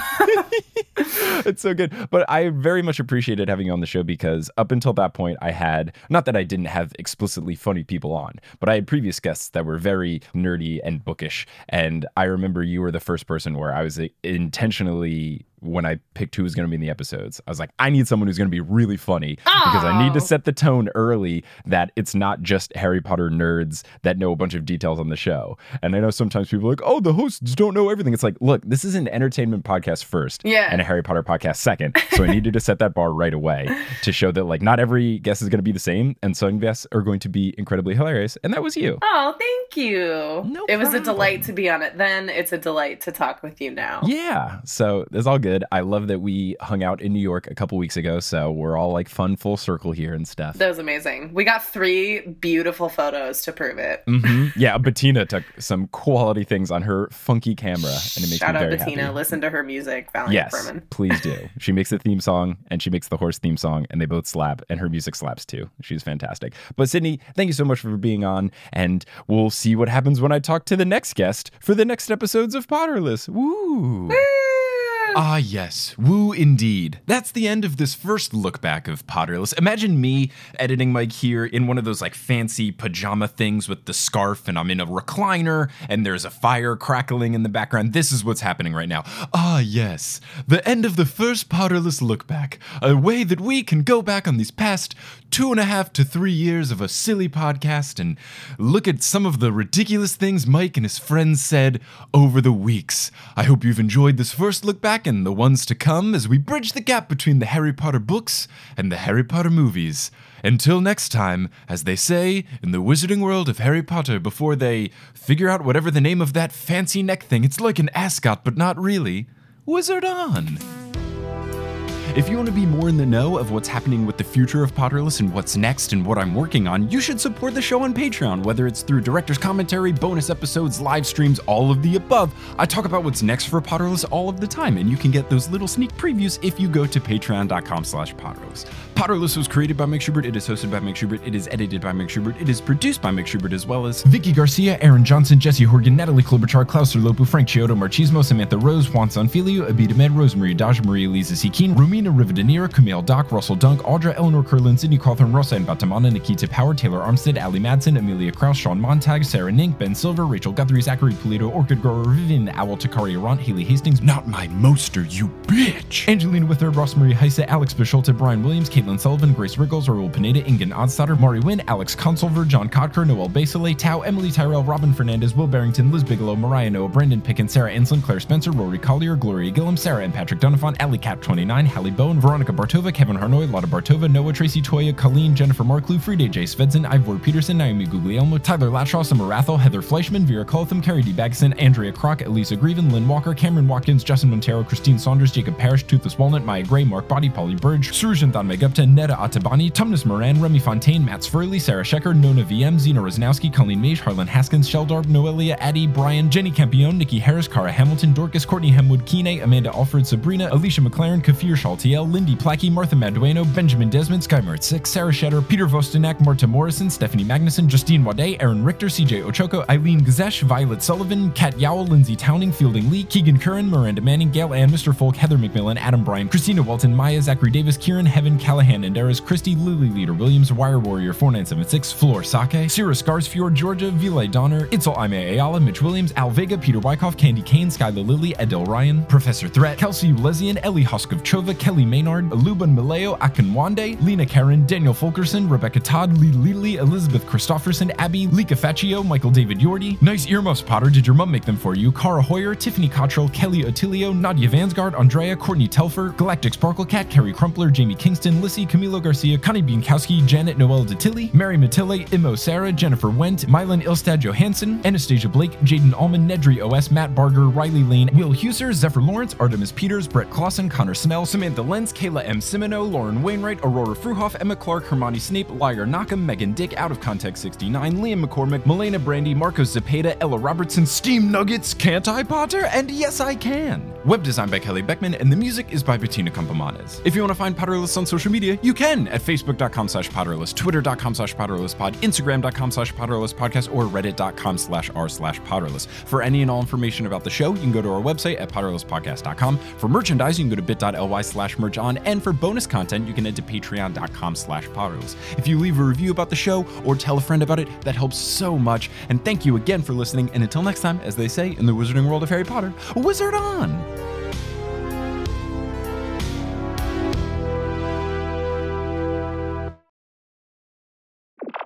it's so good. But I very much appreciated having you on the show because up until that point, I had not that I didn't have explicitly funny people on, but I had previous guests that were very nerdy and bookish. And I remember you were the first person where I was intentionally. When I picked who was going to be in the episodes, I was like, I need someone who's going to be really funny because I need to
Oh.
set the tone early that it's not just Harry Potter nerds that know a bunch of details on the show. And I know sometimes people are like, oh, the hosts don't know everything. It's like, look, this is an entertainment podcast first
Yeah.
and a Harry Potter podcast second. So I needed to set that bar right away to show that like not every guest is going to be the same and some guests are going to be incredibly hilarious. And that was you.
Oh, thank you. No it was a delight to be on it then. It's a delight to talk with you now.
Yeah. So it's all good.
I love that we hung out in New York a couple weeks ago, so we're all like fun full circle here and stuff.
That was amazing. We got three beautiful photos to prove it.
hmm Yeah, Bettina took some quality things on her funky camera, and it makes
Shout
me
out
very
Bettina.
happy.
Listen to her music, Valiant
Yes,
Furman.
please do. She makes the theme song and she makes the horse theme song, and they both slap, and her music slaps too. She's fantastic. But Sydney, thank you so much for being on, and we'll see what happens when I talk to the next guest for the next episodes of Potterless. Woo!
Ah, yes. Woo indeed. That's the end of this first look back of Potterless. Imagine me editing Mike here in one of those like fancy pajama things with the scarf, and I'm in a recliner, and there's a fire crackling in the background. This is what's happening right now. Ah, yes. The end of the first Potterless look back. A way that we can go back on these past two and a half to three years of a silly podcast and look at some of the ridiculous things Mike and his friends said over the weeks. I hope you've enjoyed this first look back and the ones to come as we bridge the gap between the Harry Potter books and the Harry Potter movies. Until next time, as they say in the wizarding world of Harry Potter before they figure out whatever the name of that fancy neck thing, it's like an ascot, but not really. Wizard on! If you want to be more in the know of what's happening with the future of Potterless and what's next and what I'm working on, you should support the show on Patreon, whether it's through director's commentary, bonus episodes, live streams, all of the above. I talk about what's next for Potterless all of the time, and you can get those little sneak previews if you go to patreon.com slash Potterless. Potterless was created by Mike Schubert, it is hosted by Mike Schubert, it is edited by Mike Schubert, it is produced by Mike Schubert as well as Vicky Garcia, Aaron Johnson, Jesse Horgan, Natalie Klobuchar, Klaus Lopu, Frank Chiodo, Marchismo, Samantha Rose, Juan Sanfilio, Abida Med, Rosemary Daj, Maria Lisa C. Keen, Rumina Rivadeneira, Camille Doc, Russell Dunk, Audra, Eleanor Curlin, Sydney Cawthorn, Rosa and Batamana, Nikita Power, Taylor Armstead, Ali Madsen, Amelia Kraus, Sean Montag, Sarah Nink, Ben Silver, Rachel Guthrie, Zachary Polito, Orchid Grower, Vivian Owl, Takari Arant, Haley Hastings, Not My Moster, You Bitch! Angelina Witherd, Ross Marie Heise, Alex Bisholta, Brian Williams, Caitlin Sullivan, Grace Riggles, Raul Pineda, Ingen Odstotter, Mari Wynn, Alex Consulver, John Kotker, Noel Basile, Tao, Emily Tyrell, Robin Fernandez, Will Barrington, Liz Bigelow, Mariah Noah, Brandon Pickens, Sarah Anslin, Claire Spencer, Rory Collier, Gloria Gillum, Sarah and Patrick Donovan, Ali Cap 29, Hallie Bone, Veronica Bartova, Kevin Harnoy, Lotta Bartova, Noah Tracy Toya, Colleen, Jennifer Marklew, Frida J. Svensson, Ivor Peterson, Naomi Guglielmo, Tyler Latshaw, Summer Rathel, Heather Fleischman, Vera Coltham, Carrie D. Bagson, Andrea Kroc, Elisa Grieven, Lynn Walker, Cameron Watkins, Justin Montero, Christine Saunders, Jacob Parrish, Toothless Walnut, Maya Gray, Mark Body, Polly Burge, Surujanthan Megupta, Netta Atabani, Tumnus Moran, Remy Fontaine, Matt Sfurley, Sarah Shecker, Nona VM, Zena Rosnowski, Colleen Mage, Harlan Haskins, Sheldarb, Noelia, Addie, Brian, Jenny Campione, Nikki Harris, Cara Hamilton, Dorcas, Courtney Hemwood, Kine, Amanda Alfred, Sabrina, Alicia McLaren, Kafir Shaltiel, Lindy Plackey, Martha Madueno, Benjamin Desmond, Skymart 6, Sarah Shetter, Peter Vostenak, Marta Morrison, Stephanie Magnuson, Justine Wade, Aaron Richter, CJ Ochoko, Eileen Gazesh, Violet Sullivan, Kat Yowell, Lindsay Towning, Fielding Lee, Keegan Curran, Miranda Manning, Gail Ann, Mr. Folk, Heather McMillan, Adam Bryan, Christina Walton, Maya, Zachary Davis, Kieran, Heaven, Callahan, and Daris, Christy, Lily Leader Williams, Wire Warrior 4976, Floor Sake, Sierra Scarsfjord, Georgia, Ville Donner, Itzel Aime Ayala, Mitch Williams, Al Vega, Peter Wyckoff, Candy Kane, Skylar Lilly, Adele Ryan, Professor Threat, Kelsey Ulesian, Ellie Hoskovchova, Kelly Maynard, Aluban Maleo, Akinwande, Lena Karen, Daniel Fulkerson, Rebecca Todd, Lee Lily, Elizabeth Christofferson, Abby, Lika Faccio, Michael David Yordi, Nice Earmuffs Potter, Did Your Mum Make Them For You, Cara Hoyer, Tiffany Cottrell, Kelly Attilio, Nadia Vansgard, Andrea, Courtney Telfer, Galactic Sparkle Cat, Carrie Crumpler, Jamie Kingston, Lissy, Camilo Garcia, Connie Bienkowski, Janet Noel Detilly, Mary Matille, Imo Sarah, Jennifer Wendt, Mylan Ilstad Johansson, Anastasia Blake, Jaden Allman, Nedry OS, Matt Barger, Riley Lane, Will Huser, Zephyr Lawrence, Artemis Peters, Brett Clausen, Connor Snell, Samantha Lenz, Kayla M. Simino, Lauren Wainwright, Aurora Fruhoff, Emma Clark, Hermione Snape, Liar Nakam, Megan Dick, Out of Context 69, Liam McCormick, Melena Brandy, Marcos Zepeda, Ella Robertson, Steam Nuggets, Can't I Potter? And yes, I can. Web design by Kelly Beckman, and the music is by Bettina Campomanes. If you want to find Potterless on social media, you can at facebook.com slash Potterless, twitter.com slash Potterlesspod, instagram.com slash Potterlesspodcast, or reddit.com slash r slash Potterless. For any and all information about the show, you can go to our website at potterlesspodcast.com. For merchandise, you can go to bit.ly slash merch on, and for bonus content, you can head to patreon.com slash Potterless. If you leave a review about the show or tell a friend about it, that helps so much. And thank you again for listening. And until next time, as they say in the wizarding world of Harry Potter, wizard on!